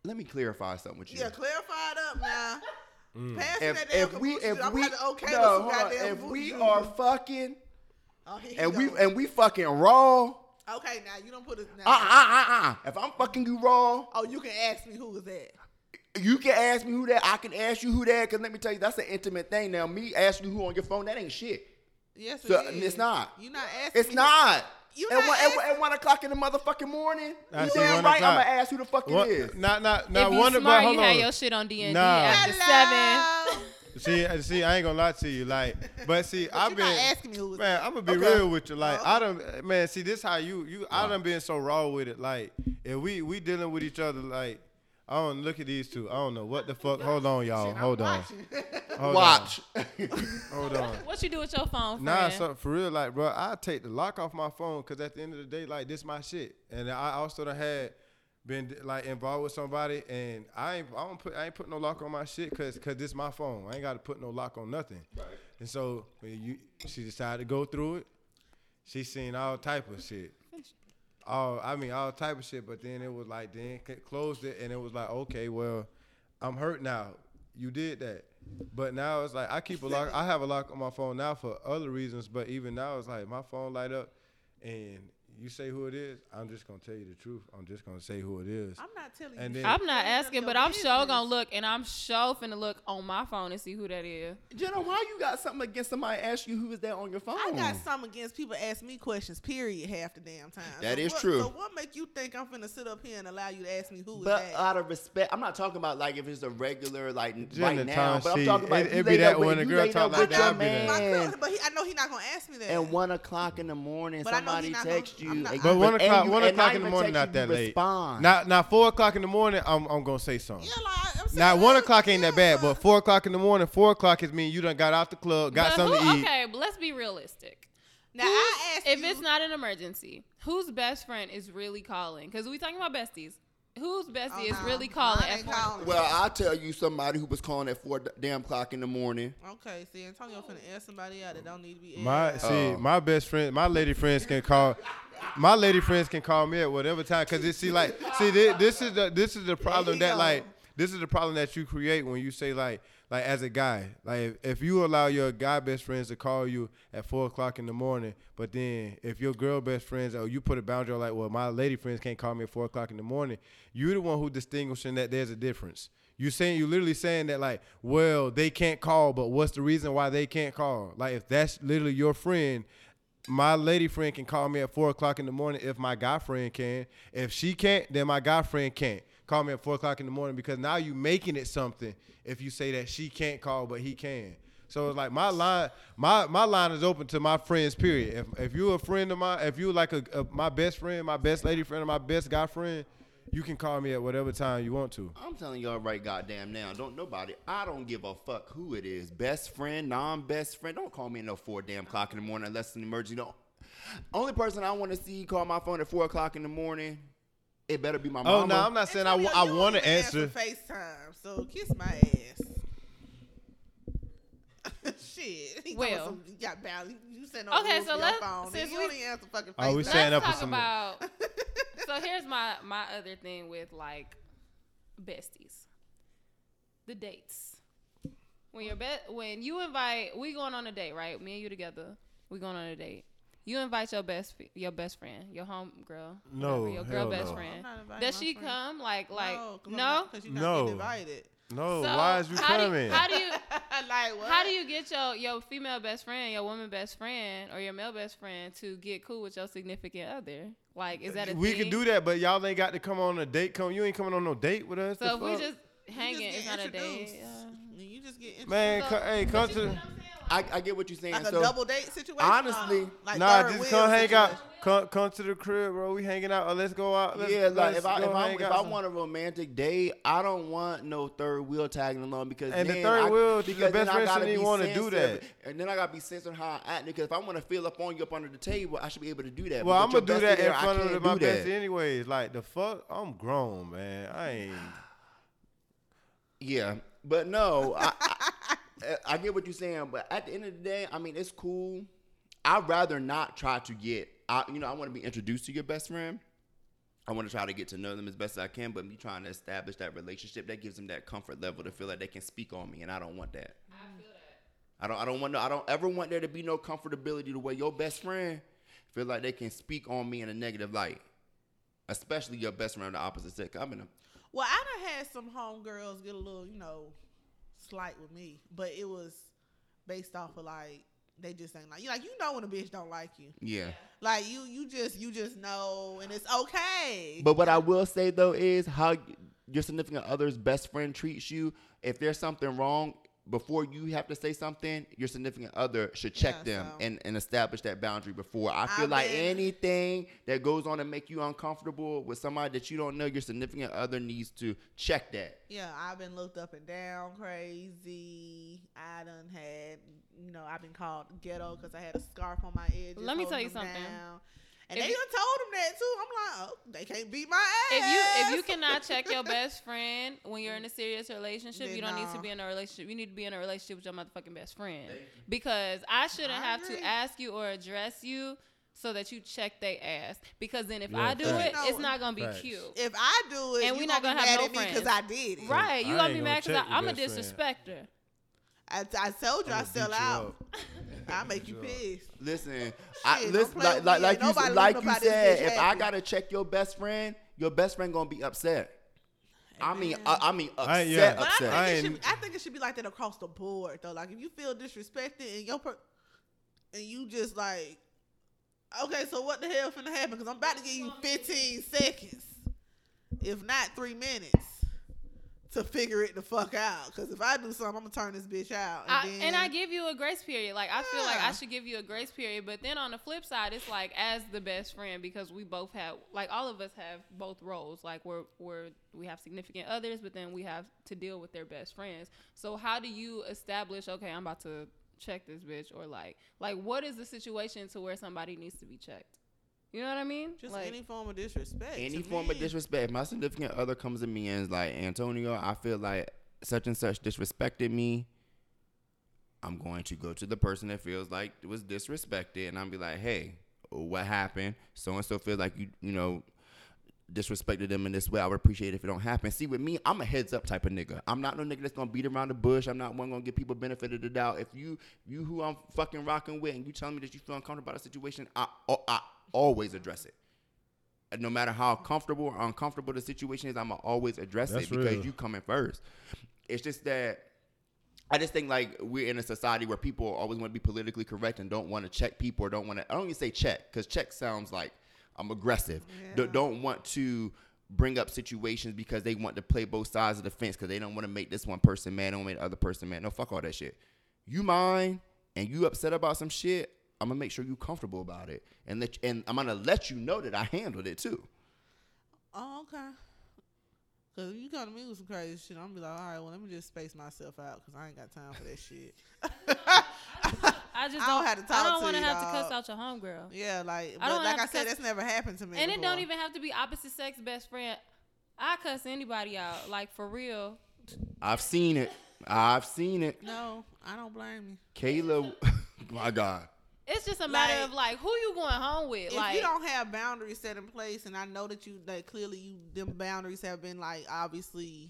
let me clarify something with you. Yeah, clarify it up now. Pass me if that if we kabuki if shit. I'm we gonna have to okay no, with some on. if we kabuki. are fucking Oh, here he and we and we fucking raw, uh okay, now you don't put it. Now. uh uh uh. If I'm fucking you raw, Oh, you can ask me who is that. you can ask me who that. I can ask you who that. Cause let me tell you, that's an intimate thing. Now, me asking you who on your phone, that ain't shit. Yes, So, it is. it's not. You're not asking. It's me- not. You at, not one, at, at one o'clock in the motherfucking morning. I you see damn one right. I'm gonna ask who the fuck it What, is. not not not if you wonder, smart, but you had your shit on D and D Nah. after seven. Hello. See, uh, see, I ain't gonna lie to you, like, but see, But I've been asking me who is Man, I'm gonna be Okay. real with you. Like, Oh. I don't, man. See, this how you, you. I done been so raw with it. Like, if we we dealing with each other, like, I don't look at these two. I don't know what the fuck. Hold on, y'all. Hold on. Hold Watch. On. Hold on. What you do with your phone, friend? Nah, so for real, like, bro, I take the lock off my phone because at the end of the day, like, this my shit, and I also done had been like involved with somebody, and I ain't, I don't put, I ain't put no lock on my shit because, cause this my phone. I ain't got to put no lock on nothing. Right. And so when you, she decided to go through it. She seen all type of shit. All, I mean, all type of shit. But then it was like, then closed it, and it was like, okay, well, I'm hurt now. You did that. But now it's like I keep a lock. I have a lock on my phone now for other reasons. But even now it's like my phone light up, and you say who it is, I'm just gonna tell you the truth. I'm just gonna say who it is. I'm not telling And you. then- I'm not asking, but I'm sure gonna look, and I'm sure finna look on my phone and see who that is. Jenna, why you got something against somebody ask you who is that on your phone? I got something against people ask me questions. Period. Half the damn time. That so is what, true. So what make you think I'm finna sit up here and allow you to ask me who is But that? out of respect, I'm not talking about like if it's a regular like Jenna right now. Tom, But I'm talking about it- if you it be that there with- when a girl lay there talk like that, your I be that. My man. but he, I know he not gonna ask me that. and one o'clock in the morning, But somebody he not gonna- text you. Not- and But one o'clock, you- one o'clock in the morning, not that you late. Respond. Now, now four o'clock in the morning, I'm I'm gonna say something. yeah, like I'm saying, Now one o'clock ain't yeah, that bad, but four o'clock in the morning, four o'clock is mean you done got out the club, got But something who- to eat. Okay, but let's be realistic. now Who's- I asked if you, it's not an emergency, whose best friend is really calling? Because we talking about besties. Whose bestie Oh, is no, really calling at four? calling. well, I'll tell you somebody who was calling at four damn o'clock in the morning. Okay, see, Antonio I'm finna ask somebody out that don't need to be. My asked. see, Oh. my best friend, my lady friends can call. My lady friends can call me at whatever time, cause it see like see this, this is the this is the problem that like this is the problem that you create when you say like like as a guy like if, you allow your guy best friends to call you at four o'clock in the morning, but then if your girl best friends or you put a boundary like well my lady friends can't call me at four o'clock in the morning, you're the one who distinguishing that there's a difference. You saying you literally saying that like, well, they can't call, but what's the reason why they can't call? Like if that's literally your friend, my lady friend can call me at four o'clock in the morning if my guy friend can. If she can't, then my guy friend can't call me at four o'clock in the morning because now you're making it something if you say that she can't call but he can. So it's like my line, my my line is open to my friends. Period. If if you're a friend of mine, if you're like a, a my best friend, my best lady friend, my best guy friend, you can call me at whatever time you want to. I'm telling y'all right goddamn now. Don't nobody. I don't give a fuck who it is. Best friend, non-best friend. Don't call me at no four damn o'clock in the morning unless it's an emergency. Don't. Only person I want to see call my phone at four o'clock in the morning. It better be my Oh mama. no, I'm not saying I, Antonio, I you want to answer. FaceTime, so kiss my ass. Shit. He Well. well, some, you got bound. You send no Okay, rules so to your let's- phone. since you we- don't even answer fucking Oh, we FaceTime. stand up for some- about. so here's my my other thing with like besties, the dates. When you're bet when you invite, we going on a date, right? Me and you together, we going on a date. You invite your best your best friend, your home girl, No, whatever, your girl best no. friend. I'm not inviting Does she friend. come? Like like no, no. because not No. invited. No, So, why is you how do you- coming? how do you like what? How do you get your your female best friend, your woman best friend, or your male best friend to get cool with your significant other? Like, is that a we thing? can do that, but y'all ain't got to come on a date. Come, you ain't coming on no date with us. So the if we just hanging, just it's not a date. Uh, You just get introduced. man, So- co- hey, come to. The- I, I get what you're saying. like a so double date situation. honestly, Or like nah, just come hang situation? out. Come, come to the crib, bro. We hanging out. Or let's go out. Let's, yeah, like let's if I if I hang if I want a romantic date, I don't want no third wheel tagging along because And the third I, wheel, the because best then I friend gotta shouldn't be wanna do that. and then I gotta be sensitive how I act because if I want to feel up on you up under the table, I should be able to do that. well, But I'm gonna do that in front of my best bestie anyways. Like the fuck, I'm grown, man. I ain't. Yeah, but no, I, I, I get what you're saying. But at the end of the day, I mean, it's cool. I'd rather not try to get. I, you know, I want to be introduced to your best friend. I want to try to get to know them as best as I can, but me trying to establish that relationship that gives them that comfort level to feel like they can speak on me, and I don't want that. I don't. I don't want. No, I don't ever want there to be no comfortability to where your best friend feel like they can speak on me in a negative light, especially your best friend of the opposite sex. I'm in a Well, I done had some homegirls get a little, you know, slight with me, but it was based off of like they just ain't like you. Like you know when a bitch don't like you, yeah. like you, you just, you just know, and it's okay. But what I will say though is how your significant other's best friend treats you. If there's something wrong, before you have to say something, your significant other should check Yeah, them so- and, and establish that boundary before. I feel I've like been- anything that goes on to make you uncomfortable with somebody that you don't know, your significant other needs to check that. yeah, I've been looked up and down crazy. I done had, you know, I've been called ghetto because I had a scarf on my edges. Let me tell you something. down. And If they you- done told them that too. I'm like, oh, they can't beat my ass. if you if you cannot check your best friend when you're in a serious relationship, Then you don't need to be in a relationship. You need to be in a relationship with your motherfucking best friend. Because I shouldn't I have agree. to ask you or address you so that you check their ass. Because then if Yeah, I do facts. it, it's not gonna be Facts. cute. if I do it, And you we gonna not gonna be have mad no at me friends. because I did it. Right, you I gonna be mad because I'm a best friend. Disrespecter. I, I told you I I'ma sell you out. up. I make you pissed. Listen, I Shit, listen don't play like with like, me. like you Nobody said- let like you nobody this said. bitch If I happy. gotta check your best friend, your best friend gonna be upset. I mean, uh, I mean, upset, I- yeah. But I upset. think, I it ain't- should, be- I think it should be like that across the board though. Like if you feel disrespected and your per- and you just like, okay, so what the hell finna happen? Because I'm about to give you 15 seconds, if not three minutes, to figure it the fuck out. Because if I do something, I'm gonna turn this bitch out. And, I, then, and I give you a grace period. Like I feel like I should give you a grace period, but then on the flip side, it's like as the best friend because we both have like all of us have both roles. Like we're we're we have significant others, but then we have to deal with their best friends. So how do you establish? Okay, I'm about to check this bitch, or like like what is the situation to where somebody needs to be checked? You know what I mean? just like, any form of disrespect. any form me. of disrespect. If my significant other comes to me and is like, Antonio, I feel like such and such disrespected me. I'm going to go to the person that feels like it was disrespected, and I'm be like, hey, what happened? So and so feels like you, you know, disrespected them in this way. I would appreciate it if it don't happen. See, with me, I'm a heads up type of nigga. I'm not no nigga that's gonna beat around the bush. I'm not one gonna give people benefit of the doubt. If you, you who I'm fucking rocking with, and you tell me that you feel uncomfortable about a situation, I, oh, I always address it. And no matter how comfortable or uncomfortable the situation is, I'ma always address That's it because real. you coming first. It's just that I just think like we're in a society where people always want to be politically correct and don't want to check people or don't want to. I don't even say check because check sounds like I'm aggressive. D- don't want to bring up situations because they want to play both sides of the fence because they don't want to make this one person mad, don't make the other person mad. No, fuck all that shit. You mind and you upset about some shit. I'm gonna make sure you're comfortable about it and let and I'm gonna let you know that I handled it too. Oh, okay. Cause you come to me with some crazy shit, I'm gonna be like, all right, well, let me just space myself out because I ain't got time for that shit. I just I don't, don't have to talk I don't want to you, have to cuss out your homegirl. yeah, like, I but don't like I said, cuss- that's never happened to me. And it don't even have to be opposite sex best friend. I cuss anybody out, like for real. I've seen it. I've seen it. No, I don't blame you. Kayla, my God. It's just a matter Like, of like who you going home with. If like you don't have boundaries set in place, and I know that you that clearly you them boundaries have been like obviously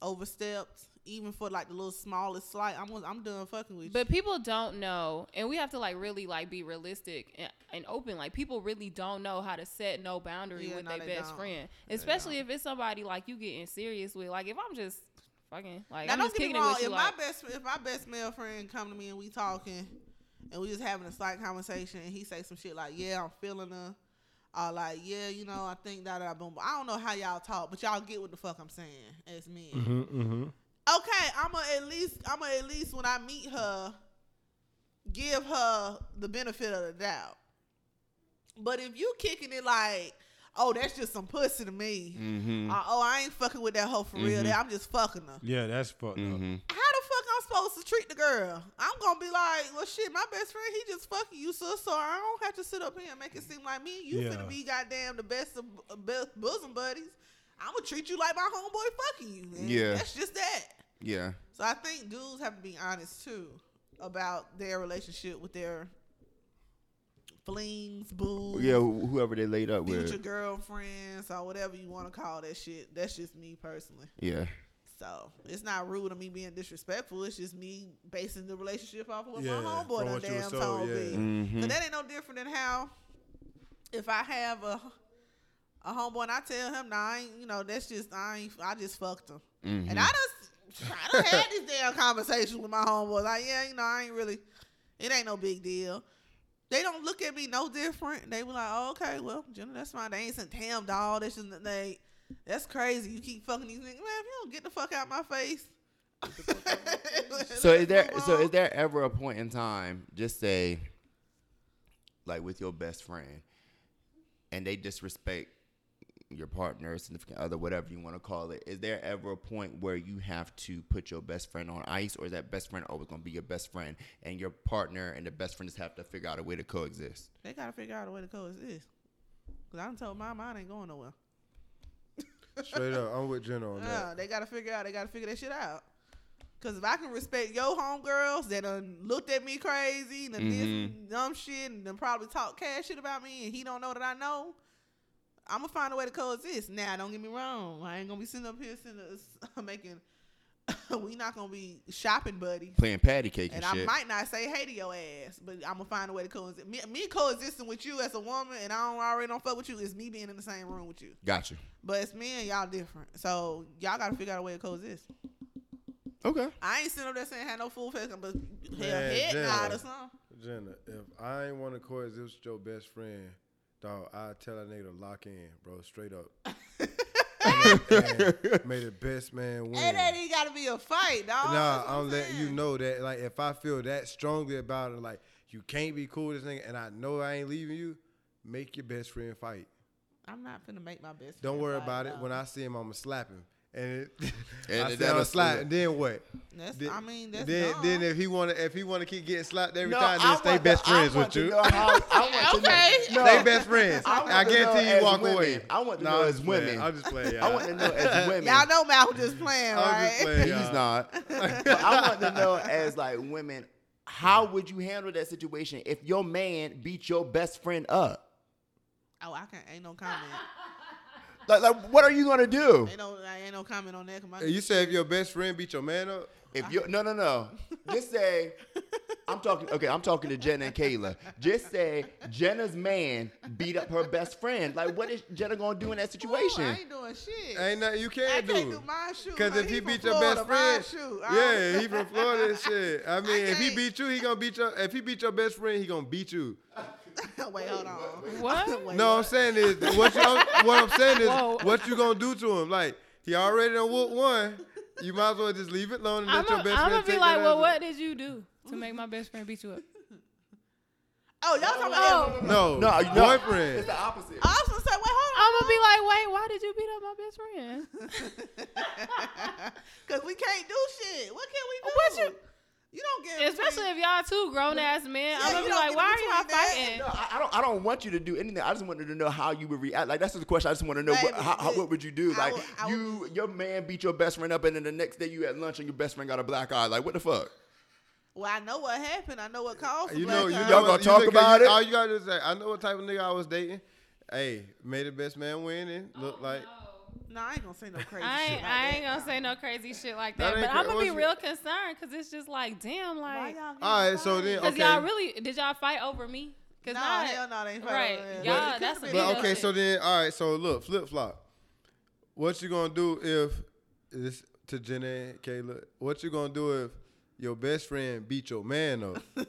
overstepped, even for like the little smallest slight, I'm I'm done fucking with you. But people don't know, and we have to like really like be realistic and, and open. Like people really don't know how to set no boundary Yeah, with no, their best don't. friend, especially if it's somebody like you getting serious with. Like if I'm just fucking like Now I'm don't just get me wrong. with If my best if my best male friend come to me and we talking, and we just having a slight conversation, and he say some shit like, "Yeah, I'm feeling her," or like, "Yeah, you know, I think that I boom." I don't know how y'all talk, but y'all get what the fuck I'm saying as men. Mm-hmm, mm-hmm. Okay, I'ma at least I'ma at least when I meet her, give her the benefit of the doubt. But if you kicking it like, oh, that's just some pussy to me. Mm-hmm. or, oh, I ain't fucking with that hoe for real. Mhm. That I'm just fucking her. Yeah, that's fucked up. Mm-hmm. How the fuck I'm supposed to treat the girl? I'm gonna be like, well, shit, my best friend, he just fucking you, sis, so I don't have to sit up here and make it seem like me you Yeah. finna be goddamn the best of uh, best bosom buddies. I'm gonna treat you like my homeboy fucking you. Man. Yeah. that's just that. Yeah. So I think dudes have to be honest too about their relationship with their flings, boo. Yeah, whoever they laid up future with. Future girlfriends, or whatever you want to call that shit. That's just me personally. Yeah. So it's not rude of me being disrespectful. It's just me basing the relationship off of what Yeah, my homeboy from done what you was damn told, told yeah. me. Mm-hmm. So that ain't no different than how if I have a a homeboy and I tell him, nah, I ain't, you know, that's just I ain't, I just fucked him. Mm-hmm. And I just I done had these damn conversations with my homeboy. Like, yeah, you know, I ain't really it ain't no big deal. They don't look at me no different. They were like, oh, okay, well, Jenna, that's fine. They ain't saying, damn, dog, that's just they that's crazy. You keep fucking these niggas. Man, if you don't get the fuck out my face. So is there so is there ever a point in time, just say, like with your best friend, and they disrespect your partner, significant other, whatever you want to call it? Is there ever a point where you have to put your best friend on ice, or is that best friend always gonna be your best friend, and your partner and the best friend just have to figure out a way to coexist? They gotta figure out a way to coexist. Cause I done told my mine ain't going nowhere. Straight up, I'm with Jenna on Yeah, that. they gotta figure out. They gotta figure that shit out. Cause if I can respect your homegirls that done looked at me crazy, and done did Mhm. some dumb shit, and then probably talk cash shit about me, and he don't know that I know, I'm gonna find a way to coexist. Now, don't get me wrong. I ain't gonna be sitting up here sitting, uh, making we not gonna be shopping buddy. Playing patty cake and, And I shit. might not say hey to your ass, but I'm gonna find a way to coexist. Me, me coexisting with you as a woman, and I don't already don't fuck with you, is me being in the same room with you. Got you. But it's me and y'all different, so y'all gotta figure out a way to coexist. Okay. I ain't sitting up there saying had no full face, but hell, Man, head Jenna. nod or something. Jenna, if I ain't want to coexist with your best friend, dog, I tell that nigga to lock in, bro, straight up. May the best man win. It ain't even gotta be a fight, dog. Nah, what I'm letting you know that like if I feel that strongly about it, like you can't be cool with this nigga, and I know I ain't leaving you, make your best friend fight. I'm not gonna make my best. Don't worry about it. When I see him, I'ma slap him. And, it, And I see that'll him oh, slap, slap. and then what? That's, Then, I mean, that's then, dumb. then if he wanna if he wanna keep getting slapped every No, time, I then stay best to- friends want with you. how- I want to Okay. know- Stay no. best friends. I I, guarantee you walk women. away. I want to Nah, know as just playing. women. I'm just playing. I want to know as women. y'all know Mal just playing, I'm right? just playing. He's y'all. not. but I want to know as like women, how would you handle that situation if your man beat your best friend up? Oh, I can't. Ain't no comment. Like, like what are you gonna do? Ain't no, I ain't no comment on that. 'cause my- You said if your best friend beat your man up, If you no no no, just say I'm talking. Okay, I'm talking to Jenna and Kayla. Just say Jenna's man beat up her best friend. Like, what is Jenna gonna do in that Ooh, situation? I ain't doing shit. ain't nothing you I can't can't do. do my shoot. Cause man. if he from beat your best friend, my shoot. I yeah, he from Florida and shit. I mean, if he beat you, he gonna beat your. If he beat your best friend, he gonna beat you. Wait, hold on. What? Wait, No, I'm saying is what you. What I'm saying is Whoa. what you gonna do to him. Like he already done whoop one. You might as well just leave it alone and I'm let your best gonna friend be like, well, ass what did you do to make my best friend beat you up? Oh, y'all talking Oh. about? No, no, no, no. boyfriend. It's the opposite. I was gonna say, wait, hold I'm gonna be like, wait, why did you beat up my best friend? because we can't do shit. What can we do? What you- You don't get Especially if y'all two grown ass men. Yeah, I'm gonna be like, why are y'all between fighting? No, I, I don't. I don't want you to do anything. I just wanted to know how you would react. Like that's just the question. I just want to know what, how, how, what would you do? I Like would- I would- you, your man beat your best friend up, and then the next day you at lunch and your best friend got a black eye. Like what the fuck? Well, I know what happened. I know what caused. the You know, you know, y'all gonna what- you talk about it? All you gotta do is say, I know what type of nigga I was dating. Hey, made the best man win and look like. No, I ain't gonna say no crazy I shit. ain't, like I ain't gonna say no crazy shit like That that, but cra- I'm gonna be what's- real concerned because it's just like, damn, like, All right, so fired? then because okay. y'all really did y'all fight over me? Cause No, not, hell no, they ain't fight right, over that. y'all, But it that's could've a But okay, up. so then all right, so look, flip flop. What you gonna do if this to Jenna and Kayla? What you gonna do if your best friend beat your man up?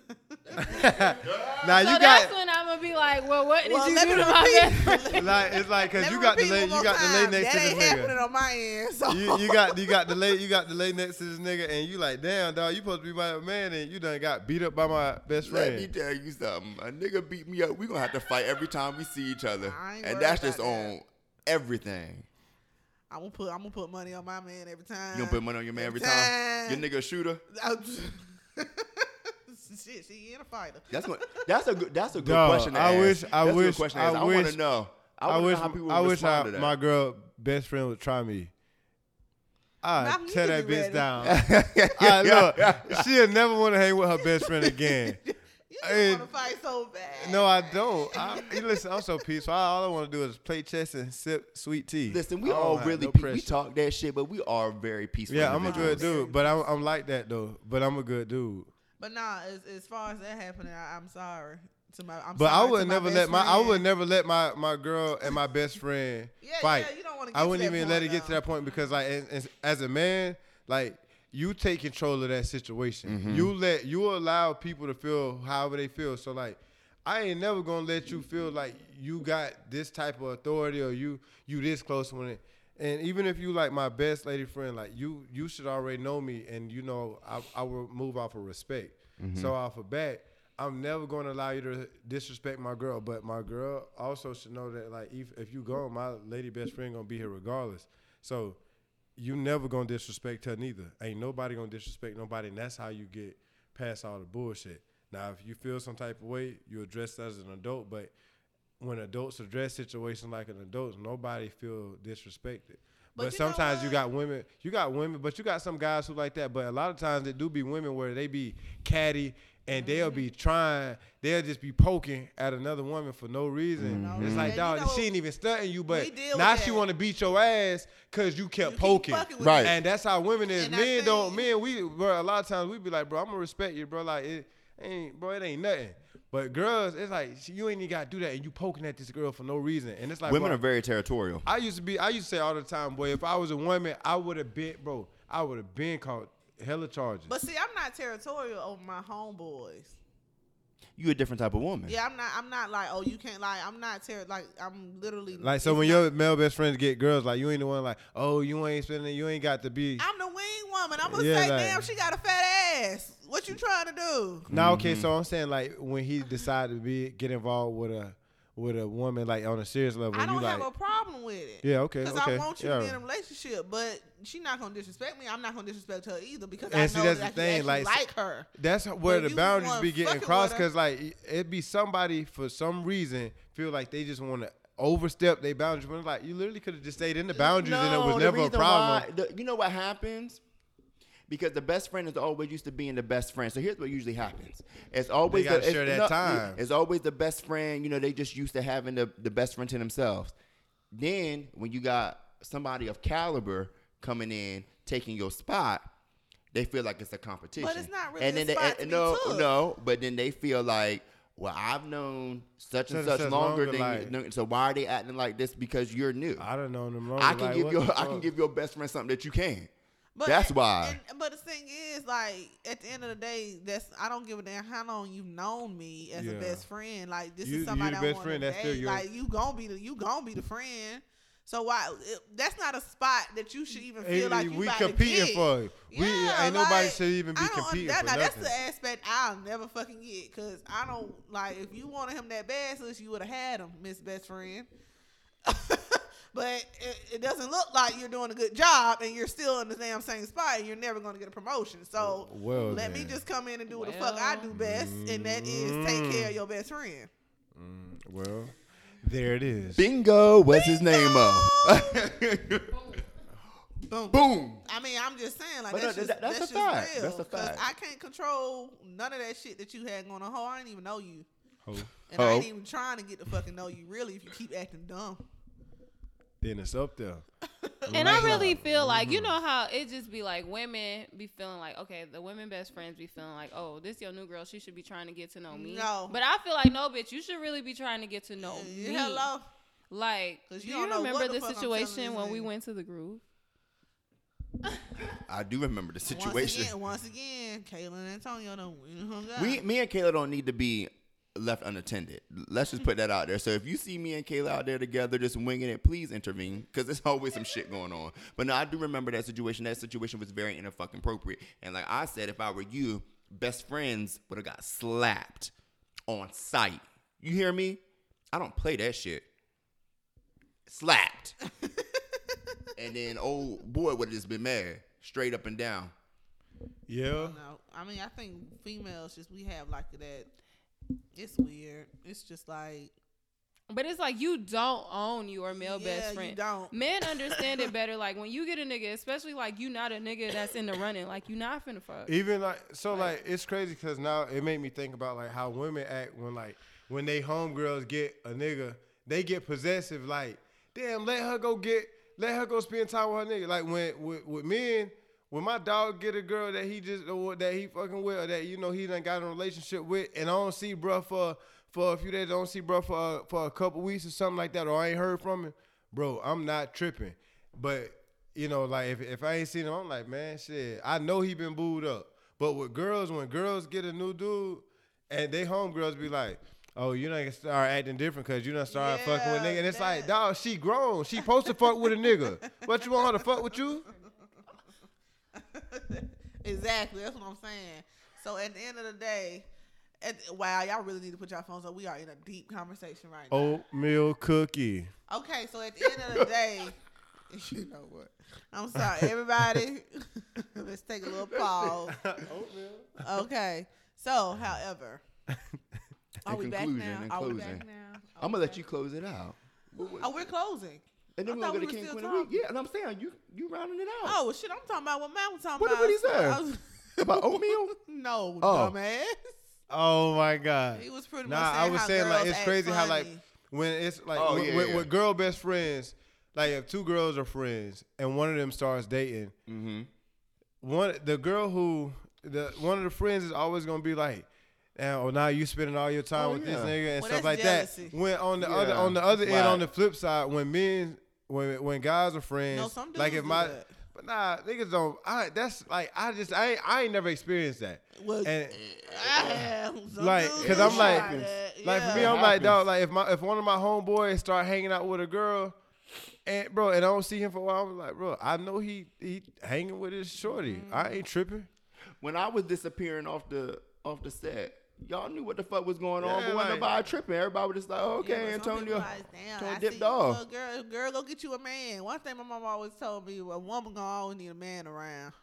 now So you that's got when I'm gonna be like, well, what did Well, you let do me to my repeat. best friend? like it's like cause you got the repeat lay one you more got the lay time. next that to this ain't happening nigga. on my end. So You, you got you got the lay you got the lay next to this nigga and you like damn dog you supposed to be my man and you done got beat up by my best Let me friend. tell you something. A nigga beat me up. We gonna have to fight every time we see each other, I and that's just about that. on everything. I'm gonna put I'm gonna put money on my man every time. You gonna put money on your man every Every time? time. Your nigga a shooter? Shit, she ain't a fighter. That's what. That's a good. That's a good Dog, question. To I ask. wish- I That's a good wish- question to I ask. I want wish- to know. I, I wish know how people I wish I, to that. my girl best friend would try me. I tear that be bitch ready. down. I look, she'll never want to hang with her best friend again. You want to fight so bad. No, I don't. I, listen, I'm so peaceful. All I want to do is play chess and sip sweet tea. Listen, we all really no pe- we talk that shit, but we are very peaceful. Yeah, I'm a good dude, but I'm I'm like that though. But I'm a good dude. But nah, as, as far as that happening, I, I'm sorry to my. I'm But I sorry to would my never best let my I would never let my my girl and my best friend Yeah, fight. yeah, you don't want to. I wouldn't even let it get to that point because like as, as, as a man, like you take control of that situation. Mm-hmm. You let you allow people to feel however they feel. So like I ain't never gonna let you feel like you got this type of authority or you you this close when it and even if you like my best lady friend, like you you should already know me and you know I I will move off of respect. Mm-hmm. So off of bat, I'm never gonna allow you to disrespect my girl. But my girl also should know that like if if you go, my lady best friend gonna be here regardless. So you never gonna disrespect her neither. Ain't nobody gonna disrespect nobody, and that's how you get past all the bullshit. Now, if you feel some type of way, you address that as an adult. But when adults address situations like an adult, nobody feel disrespected. But But, you sometimes you got women, you got women, but you got some guys who like that. But a lot of times it do be women where they be catty and they'll Mm-hmm. be trying, they'll just be poking at another woman for no reason. No It's like, And dog, you know, she ain't even stunting you, but now she want to beat your ass because you kept You poking. Right. me. And that's how women is. And I men don't. Men, we bro. A lot of times we be like, bro, I'm gonna respect you, bro. Like it ain't, bro. It ain't nothing. But girls, it's like she- you ain't even gotta do that, and you poking at this girl for no reason. And it's like Women bro, are very territorial. I used to be. I used to say all the time, boy. If I was a woman, I would have been, bro. I would have been caught hella charges. But see, I'm not territorial over my homeboys. You a different type of woman. Yeah, I'm not. I'm not like, oh, you can't like. I'm not ter- like. I'm literally like so, when not- your male best friends get girls, like you ain't the one, like, oh, you ain't spending, you ain't got to be. I'm the wing woman. I'm gonna Yeah, say, like- damn, she got a fat ass. What you trying to do? Now, okay, so I'm saying like when he decided to be get involved with a with a woman like on a serious level, I you don't like, have a problem with it. yeah, okay, Because okay, I want you yeah. to be in a relationship, but she not gonna disrespect me. I'm not gonna disrespect her either because And I see, know that's that the I thing, like, like her. That's where If the boundaries be getting crossed because like it be somebody for some reason feel like they just want to overstep their boundaries. When like you literally could have just stayed in the boundaries and it was never a problem. why- the- you know what happens? Because the best friend is always used to being the best friend. So here's what usually happens. It's always gotta the, it's, share that no, time. It's always the best friend. You know, they just used to having the, the best friend to themselves. Then when you got somebody of caliber coming in taking your spot, they feel like it's a competition. But it's not really and a then spot they, to no, took. no, but then they feel like, well, I've known such and Such such such longer, longer, than like- you. So why are they acting like this? Because you're new. I don't know them longer. I can like, give your I can give your best friend something that you can. But That's why. And, but the thing is, like at the end of the day, that's I don't give a damn how long you've known me as Yeah. a best friend. Like this You- you is somebody the I want friend, to that's date. your- Like you gonna be the you gonna be the friend. So why? It, that's not a spot that you should even Hey, feel like you we about to competing get. for it. We Yeah, ain't nobody like, should even be competing that, for now, That's the aspect I'll never fucking get because I don't like if you wanted him that bad, sis, you would have had him, Miss Best Friend. but it, it doesn't look like you're doing a good job, and you're still in the damn same spot, and you're never going to get a promotion. So Well, let me just come in and do what the fuck I do best, and that is take care of your best friend. Well, there it is. Bingo. What's his name? Uh? Boom. Boom. I mean, I'm just saying, like But that's no, just that- that's that's, a just fact. real. That's a 'Cause fact. I can't control none of that shit that you had going on. Ho, I didn't even know you, Ho. and I ain't even trying to get to fucking know you. Really, if you keep acting dumb. Then it's up there. And I really feel like you mm-hmm. know how it just be like women be feeling like okay, the women best friends be feeling like oh this your new girl, she should be trying to get to know me. No. but I feel like no, bitch, you should really be trying to get to know me. Hello. Like, 'Cause do you you, don't remember what the the fuck I'm telling situation when we went to the groove? I do remember the situation. Once again, once again, Kayla and Antonio don't we hung out. We, me and Kayla don't need to be left unattended. Let's just put that out there. So if you see me and Kayla out there together just winging it, please intervene because there's always some shit going on. But no, I do remember that situation. That situation was very infucking appropriate. And like I said, if I were you, best friends would have got slapped on sight. You hear me? I don't play that shit. Slapped. and then old boy would have just been mad, straight up and down. Yeah. No, I mean, I think females just we have like that. It's weird. It's just like But it's like you don't own your male Yeah, best you friend. don't. Men understand it better. Like when you get a nigga, especially like you not a nigga that's in the running. Like you not finna fuck. Even like so, like it's crazy because now it made me think about like how women act when like when they homegirls get a nigga, they get possessive. Like, damn, let her go get, let her go spend time with her nigga. Like when with, with men, when my dog get a girl that he just uh, or that he fucking with or that you know he done got a relationship with, and I don't see bruh for for a few days, I don't see bruh for uh, for a couple weeks or something like that, or I ain't heard from him, bro. I'm not tripping, but you know, like if, if I ain't seen him, I'm like, man, shit. I know he been booed up. But with girls, when girls get a new dude, and they homegirls be like, oh, you done start acting different because you done started fucking with Yeah, nigga. And it's like, dog, she grown. She supposed to fuck with a nigga. What you want her to fuck with you? exactly. That's what I'm saying. So at the end of the day, at, wow, y'all really need to put your phones up. We are in a deep conversation right now. Oatmeal cookie. Okay, so at the end of the day, you know what? I'm sorry, everybody. Let's take a little pause. Oatmeal. Okay. So, however, are we back now? Are we closing. back now? I'm gonna let you close it out. Oh, we're closing. And then I we thought gonna we go to were King still Queen of the Week. Yeah, and I'm saying you you rounding it out. Oh well, shit! I'm talking about what man was talking What- about. what did he say? Was- About oatmeal? no, Oh. dumbass. Oh my god. He was pretty Nah, much I was how saying like it's act crazy how like when it's like Oh, with, yeah, with, yeah. with girl best friends, like if two girls are friends and one of them starts dating, Mm-hmm. one the girl who the one of the friends is always gonna be like, now oh now you spending all your time Oh, with this nigga and Well, stuff like jealousy. that. When on the other on the other end on the flip side, when men when when guys are friends, No, some like if do my that. but nah niggas don't. I that's like I just I ain't, I ain't never experienced that. Well, And I have. Like, cause I'm like, that. like for me, I'm like, happens. dog. Like if my if one of my homeboys start hanging out with a girl, and bro, and I don't see him for a while, I'm like, bro, I know he he hanging with his shorty. Mm-hmm. I ain't tripping. When I was disappearing off the off the set, y'all knew what the fuck was going on, Yeah, but when like- nobody tripping, everybody was just like, oh, Yeah, okay, but Antonio. like, damn, Antonio I dipped see you, off. girl, girl, go get you a man. One thing my mom always told me, a woman gonna always need a man around.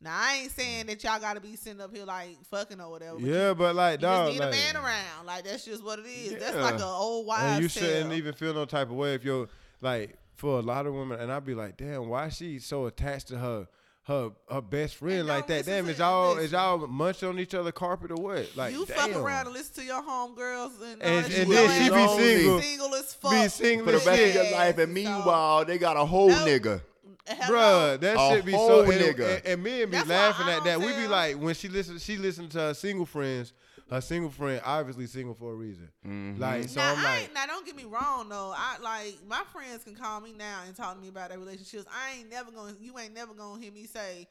Now I ain't saying that y'all gotta be sitting up here like fucking or whatever. but Yeah, you, but like, you dog, just need like, a man around. Like that's just what it is. That's like an old wives' and you tale. shouldn't even feel no type of way if you're like for a lot of women, and I'd be like, damn, why she so attached to her her her best friend And like that? Damn, to- is y'all is y'all munching on each other carpet or what? Like, you damn. fuck around and listen to your homegirls and, all And- uh, that and then she be gonna single. single as fuck, Be single For the rest of your life, and So- meanwhile, they got a whole No. nigga. Bruh, that A shit be whole so and, nigga. and, me and men be That's laughing at don't that. We be like when she listen, she listened to her single friends. Her single friend obviously single for a reason. Mm-hmm. Like so, now, I'm I like, ain't, now don't get me wrong though. I like my friends can call me now and talk to me about their relationships. I ain't never gonna, you ain't never gonna hear me say,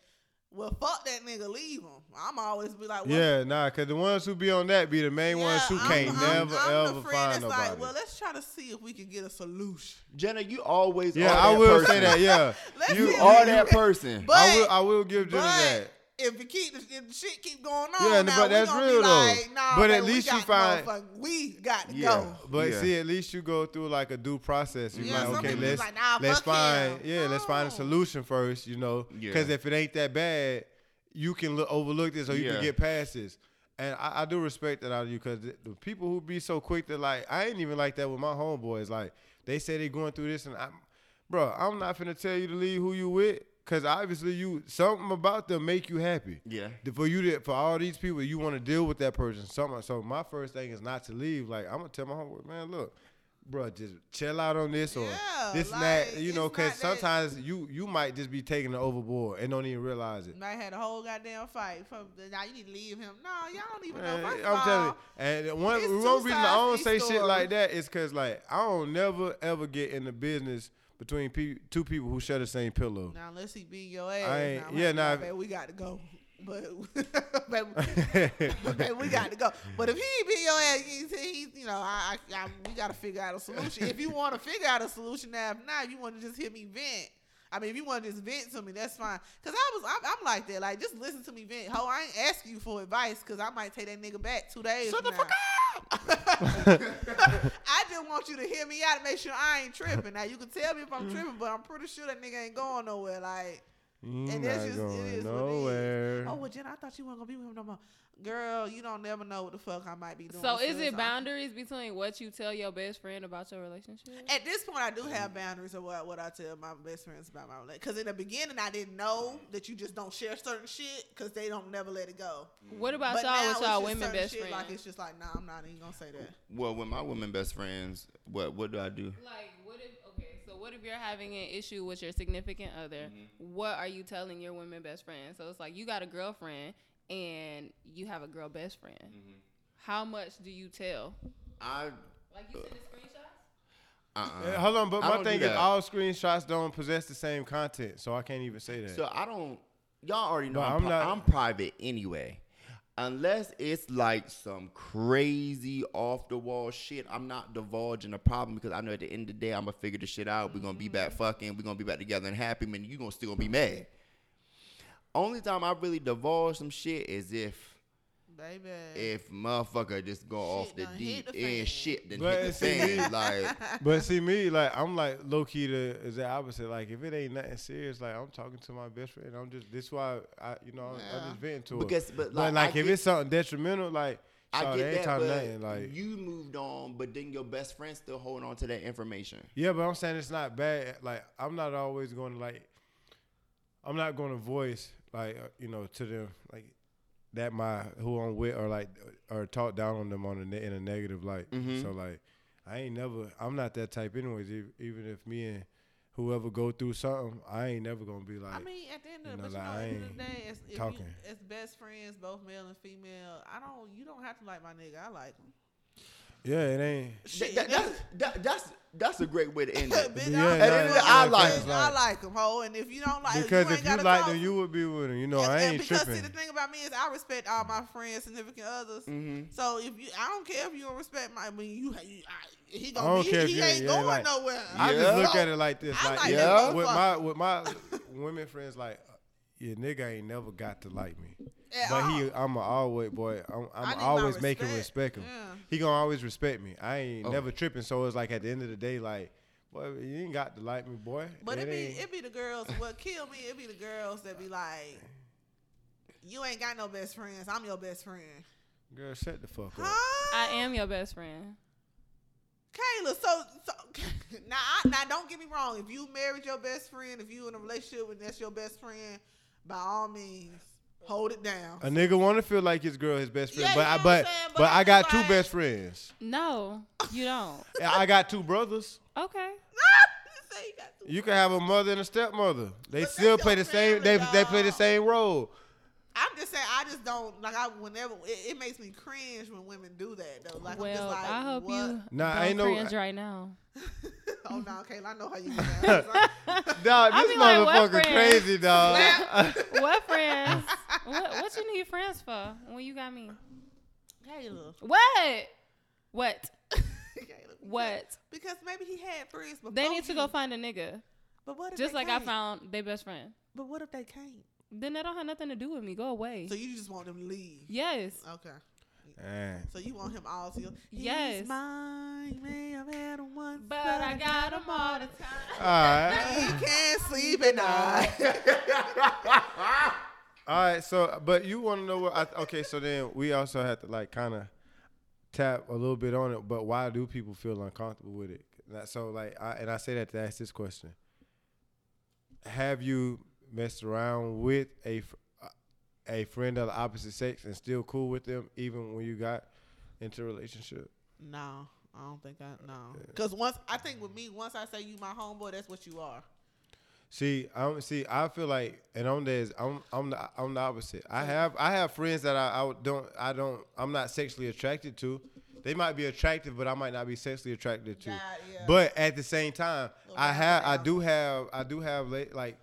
"Well, fuck that nigga, leave him." I'm always be like, well, yeah, nah, cause the ones who be on that be the main ones who I'm- can't I'm- never I'm the ever friend find that's nobody. Like, well, let's try to see if we can get a solution. Jenna, you always yeah, are I that will person. say that. Yeah, you are that person. But I will. I will give Jenna but that. If it keep if the shit keep going on, Yeah, now, but that's real, be though. Like, nah, But at least you got find- we got to Yeah. go. But Yeah. see, at least you go through like a due process. You Yeah, like, okay, let's like, nah, let's find him. yeah, let's find a solution first. You know, Yeah. because if it ain't that bad, you can look, overlook this or you Yeah. can get past this. And I, I do respect that out of you because the, the people who be so quick to like, I ain't even like that with my homeboys. Like they say they going through this, and I'm, bro, I'm not finna tell you to leave who you with. Cause obviously you something about them make you happy. Yeah. For you to for all these people, you want to deal with that person. Something. So my first thing is not to leave. Like I'm gonna tell my homeboy, man, look, bro, just chill out on this or Yeah, this and that. You know, cause not that- sometimes you you might just be taking it overboard and don't even realize it. Might had a whole goddamn fight. From now you need to leave him. No, y'all don't even Man, know. First I'm of telling you, and one, one reason I don't say each shit like that is cause like I don't never ever get in the business between pe- two people who share the same pillow. now unless he beat your ass, I ain't- now, I'm yeah, like, nah, we got to go. But baby, baby, we got to go. But if he beat your ass, he's, he's you know, I, I, I we got to figure out a solution. if you want to figure out a solution, now if not, you want to just hit me vent. I mean, if you want to just vent to me, that's fine. Cause I was, I'm, I'm like that. Like, just listen to me vent. Ho, I ain't asking you for advice, cause I might take that nigga back two days. Shut the from fuck now. Just want you to hear me out and make sure I ain't tripping. Now you can tell me if I'm mm. tripping, but I'm pretty sure that nigga ain't going nowhere. Like, You and that's just going it is what it nowhere. Oh well, Jen, I thought you weren't gonna be with him no more. Girl, you don't never know what the fuck I might be doing. So is it boundaries between what you tell your best friend about your relationship? At this point, I do have boundaries of what, what I tell my best friends about my relationship. Because in the beginning, I didn't know that you just don't share certain shit because they don't never let it go. Mm. What about But y'all with y'all women best friends? Like it's just like, nah, I'm not even gonna say that. Well, with my women best friends, what what do I do? Like, what if okay? So, what if you're having an issue with your significant other? Mm-hmm. What are you telling your women best friend? So it's like you got a girlfriend and you have a girl best friend. Mm-hmm. How much do you tell? I Like you send the screenshots. uh-uh. Uh, Hold on, but I my thing is all screenshots don't possess the same content, so I can't even say that. So I don't. Y'all already know But I'm, I'm pri- not- I'm private anyway. Unless it's like some crazy off the wall shit, I'm not divulging a problem because I know at the end of the day I'm gonna figure the shit out. We're gonna be mm-hmm. back fucking. We're gonna be back together and happy. Man, you gonna still gonna be mad. Only time I really divulge some shit is if Baby. if motherfucker just go off the deep the fan. end shit then But hit the see, fan. like but see me, like I'm like low key the is the opposite. Like if it ain't nothing serious, like I'm talking to my best friend. I'm just this why I you know I, I Yeah. just vent to her. Because- but, but like, like if get- it's something detrimental, like I So get that, talking but nothing, like- you moved on, but then your best friend still hold on to that information. Yeah, but I'm saying it's not bad. Like I'm not always going to like. I'm not going to voice like uh, you know to them like that my who I'm with or like or talk down on them on a ne- in a negative light. Mhm. So like I ain't never. I'm not that type anyways. e- Even if me and whoever go through something, I ain't never gonna be like. I mean, at the end of you the, know, but you like, know, at the end of the day, as, if talking. You, as best friends, both male and female, I don't. You don't have to like my nigga. I like him. Yeah, it ain't. Shit, That- that's, that, that's that's a great way to end it. Bitch, Yeah, I, nah, and it's if I like friends, him. I like him, ho. And if you don't like, Because you if you like go. them, you would be with them. You know, And- I and ain't because tripping. see, the thing about me is I respect all my friends, significant others. Mhm. So if you, I don't care if you don't respect my. I mean, you, you I, he gonna don't be. care if he you- ain't yeah, going like- nowhere. I Yeah. just look at it like this, I like like yeah, with my with my women friends, like your nigga ain't never got to like me, At but he, I'm a always boy. I'm, I I'm always make him respect. respect him. Yeah. He gonna always respect me. I ain't Oh. never tripping. So it's like at the end of the day, like, boy, you ain't got to like me, boy. But it It be ain't- it be the girls. What kill me? It be the girls that be like, you ain't got no best friends. I'm your best friend. girl, shut the fuck up. I am your best friend. Kayla, so, so now, I, now don't get me wrong. If you married your best friend, if you in a relationship and that's your best friend, by all means, hold it down. A nigga want to feel like his girl his best friend, Yeah, but you I, know what but I'm saying? but, But I got two like- best friends. No, you don't. I got two brothers. Okay. You say you got to- You can have a mother and a stepmother. They But still that's play your the same. They family, they play the dog. same role. I'm just saying, I just don't like. I whenever it, it makes me cringe when women do that though. Like I'm just well, like, I hope what? you Nah, don't ain't no- cringe right now. oh no, Kayla, I know how you. Get Dog, this be like, motherfucker crazy, dog. what friends? What, what you need friends for when you got me? Kayla. What? What? Kayla. What? Because maybe he had friends before. They need to you. go find a nigga. But what if Just they like I can't? found their best friend. But what if they can't? Then that don't have nothing to do with me. Go away. So you just want them to leave? Yes. Okay. Man. So you want him all to you? Yes. He's mine, may have had him once, But I got them all the time. All right. He can't sleep at night. All right. So, but you want to know what? I, okay. So then we also have to like kind of tap a little bit on it. But why do people feel uncomfortable with it? So like, I, and I say that to ask this question: Have you messed around with a a friend of the opposite sex and still cool with them even when you got into a relationship? no, I don't think I no. Because once I think with me, once I say you my homeboy, that's what you are. See, I'm see. I feel like, and I'm there. I'm I'm the I'm the opposite. I have I have friends that I, I don't I don't I'm not sexually attracted to. They might be attractive, but I might not be sexually attracted to. God, yeah. But at the same time, I have I do have I do have like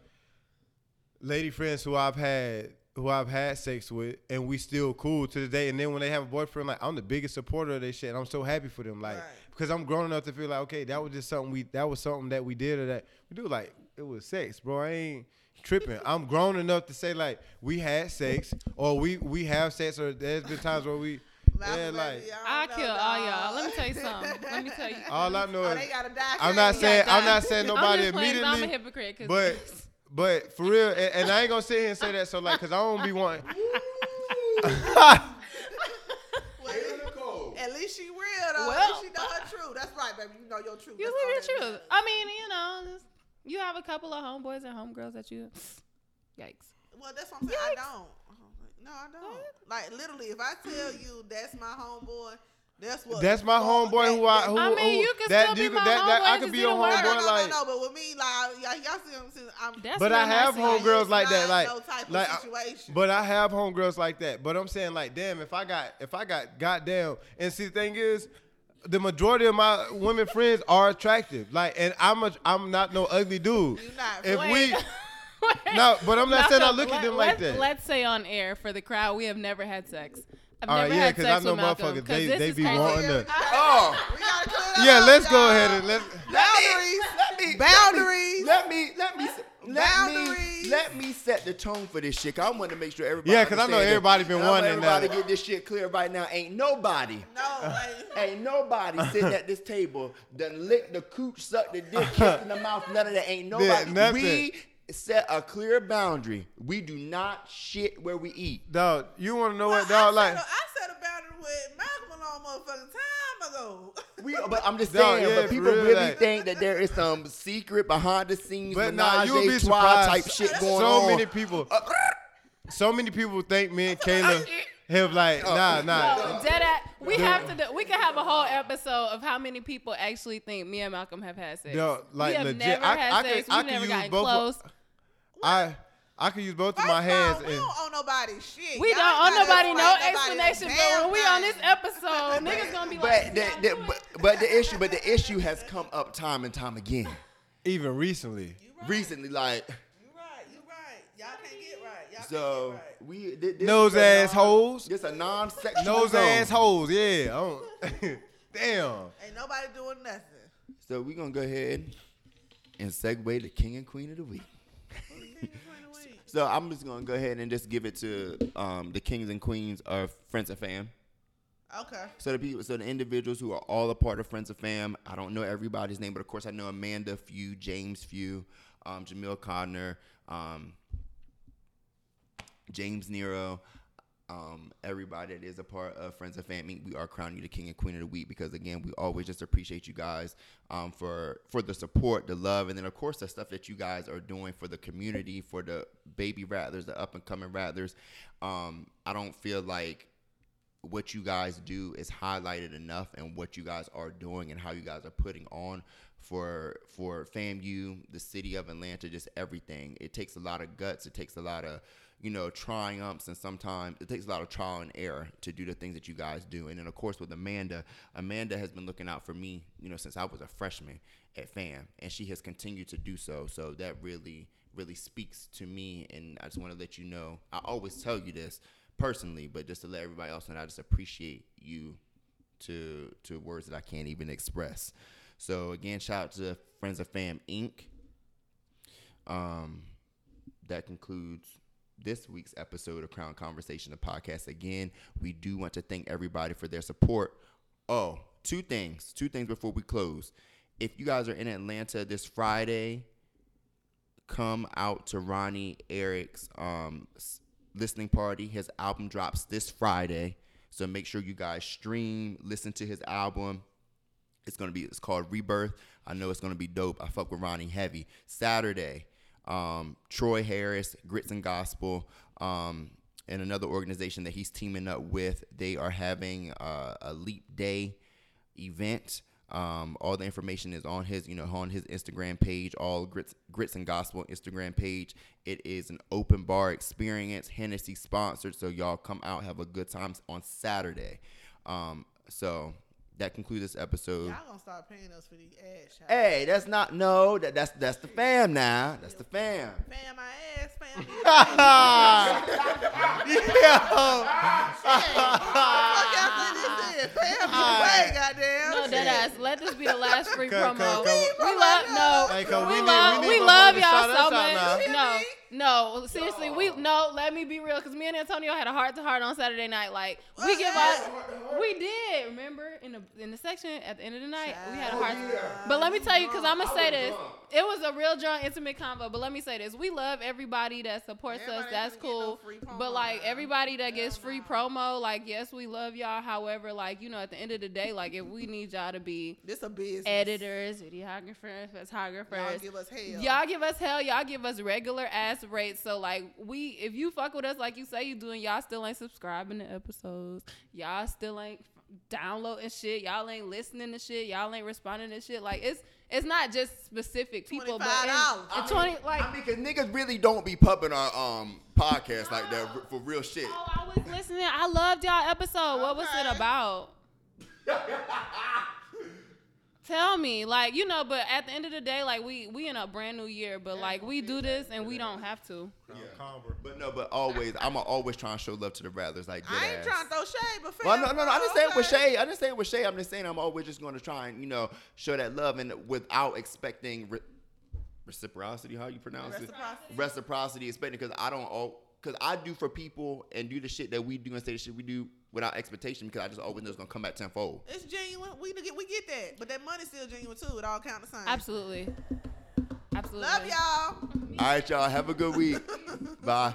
lady friends who I've had who I've had sex with, and we still cool to the day. And then when they have a boyfriend, like I'm the biggest supporter of their shit, and I'm so happy for them, like Right. because I'm grown enough to feel like okay, that was just something we that was something that we did or that we do. Like it was sex, bro. I ain't tripping. I'm grown enough to say like we had sex or we we have sex or there's been times where we yeah like I don't kill know, all y'all. Let me tell you something. Let me tell you. all I know Oh, is they gotta die. I'm not saying I'm not saying I'm nobody just playing 'cause I'm a immediately. hypocrite. 'cause- But but for real, and, and I ain't gonna sit here and say that so like, cause I don't be wanting. At least she real though. At Well, least she know her truth. That's right, baby. You know your truth. you That's all live your truth. matters. I mean, you know, just- you have a couple of homeboys and homegirls that you. Yikes. Well, that's what I'm saying. I don't. No, I don't. Like literally, if I tell you that's my homeboy, that's what. That's my well, homeboy that- who I who, I mean, who you can that still be you could- my that, that I could be in your a way. No, no, homeboy no, like. no, no, but with me, like, y'all, y'all see what I'm saying? I'm, That's But I have homegirls like that, like- no type like, of situation. But I have homegirls like that. But I'm saying like, damn, if I got if I got goddamn, and see the thing is, the majority of my women friends are attractive. Like, and I'm a, I'm not no ugly dude. You not. If Wait. we Wait. no, but I'm not saying I Malcolm, look at let- them like let's- that. Let's say on air for the crowd, we have never had sex. I've All right, never yeah, had 'cause sex I know with Malcolm, motherfuckers, 'cause they- this they is be crazy. wanting to- Oh. we gotta clear yeah, let's go ahead and let's. boundaries. Let me Boundaries. Let me let me let me Boundaries. let me set the tone for this shit. 'cause I want to make sure everybody. Yeah, because I know everybody that- been and I wanting that. Everybody get this shit clear right now. Ain't nobody. No, Ain't nobody sitting at this table done lick the cooch, suck the dick, kiss in the mouth. None of that. Ain't nobody. nothing. We set a clear boundary. We do not shit where we eat. Dog, you want to know well, what, dog? I Like, set a, I set a boundary with Malcolm a long motherfucking time ago. We, but I'm just No, saying, yeah, but people for really like- think that there is some secret behind the scenes But menage nah, you'll a be surprised. type shit going so on. many people, uh, so many people think me and Kayla have like, nah, nah. No, dead at, we have to. Do, we can have a whole episode of how many people actually think me and Malcolm have had sex. No, like we have legit. never I- had I sex. I we could never use gotten both of- close. I I can use both of my hands all, we and don't owe nobody shit. We Y'all don't owe nobody no nobody explanation, but when we on this thing. episode, niggas gonna be like, But the, the, but, but the issue, but the issue has come up time and time again. even recently. Right. Recently, like You right. You right. Y'all can't get right. Y'all so, can't get right. So, we thi- this Nose is a ass non- hoes. This a non-sexual Nose zone. ass hoes, yeah. I oh, don't, damn. Ain't nobody doing nothing. So we gonna go ahead and segue to King and Queen of the Week. So I'm just gonna go ahead and just give it to um, the kings and queens of Friends of Fam. Okay. So the people, so the individuals who are all a part of Friends of Fam. I don't know everybody's name, but of course I know Amanda Few, James Few, um, Jamil Codner, um, James Nero. Um, everybody that is a part of Friends of Fam, we are crowning you the King and Queen of the Week because again, we always just appreciate you guys um, for for the support, the love, and then of course the stuff that you guys are doing for the community, for the baby rattlers, the up and coming rattlers. Um, I don't feel like what you guys do is highlighted enough and what you guys are doing and how you guys are putting on for for FAMU, the city of Atlanta, just everything. It takes a lot of guts. It takes a lot of you know triumphs and sometimes it takes a lot of trial and error to do the things that you guys do. And then of course with Amanda, Amanda has been looking out for me, you know, since I was a freshman at FAM, and she has continued to do so. So that really really speaks to me, and I just want to let you know. I always tell you this personally, but just to let everybody else know, I just appreciate you to to words that I can't even express. So again, shout out to Friends of Fam Inc. Um, that concludes this week's episode of Crown Conversation, the podcast. Again, we do want to thank everybody for their support. Oh, two things, two things before we close. If you guys are in Atlanta this Friday, come out to Ronnie Eric's um, listening party. His album drops this Friday, so make sure you guys stream, listen to his album. It's gonna be it's called Rebirth. I know it's gonna be dope. I fuck with Ronnie heavy. Saturday, um, Troy Harris, Grits and Gospel, um, and another organization that he's teaming up with. They are having uh, a Leap Day event. Um, all the information is on his, you know, on his Instagram page, all grits, grits and gospel Instagram page. It is an open bar experience, Hennessy sponsored. So y'all come out, have a good time on Saturday. Um, so that concludes this episode. Y'all gonna start paying us for these ad shots. Hey, that's not no, that, that's that's the fam now. That's the fam. Fam my ass, fam. Fuck y'all think this is? Fam me away, goddamn. No, dead ass. Let this be the last free Come, promo. come, come. We love no. Hey, come, we, we need- love we we, love y'all so much. No, no, seriously, we no. Let me be real, because me and Antonio had a heart to heart on Saturday night. Like we give up. We did. Remember in the in the section at the end of the night, we had a heart. Oh, but let me tell you, because I'm gonna say this. It was a real drunk, intimate convo. But let me say this: we love everybody that supports us. That's ain't no cool. But like now. everybody that gets free promo, like yes, we love y'all. However, like you know, at the end of the day, like if we need y'all to be This a business. editors, videographers, photographers, Y'all give us hell. Y'all give us hell. Y'all give us regular ass rates. So like we, if you fuck with us like you say you doing, y'all still ain't subscribing to episodes. Y'all still ain't downloading shit. Y'all ain't listening to shit. Y'all ain't responding to shit. Like it's it's not just specific people, but in, $25. in twenty like. I mean, cause niggas really don't be pumping our um podcast like that for real shit. Oh, I was listening. I loved y'all episode. What was it about? Tell me, like you know, but at the end of the day, like we we in a brand new year, but like we do this and we don't have to. Yeah. But no, but always, I'm always trying to show love to the rattlers like I ain't deadass. trying to throw shade, but fam. Well, no, no, no. I didn't say it with okay. Shay. I didn't say it with Shay. I'm just saying I'm always just going to try and you know show that love and without expecting re- reciprocity. How you pronounce Reciprocity. it? Reciprocity, expecting because I don't all because I do for people and do the shit that we do and say the shit we do without expectation because I just oh, always know it's gonna come back tenfold. It's genuine. We get we get that, but that money's still genuine too. It all counts the same. Absolutely, absolutely. Love y'all. All right, y'all. Have a good week. Bye.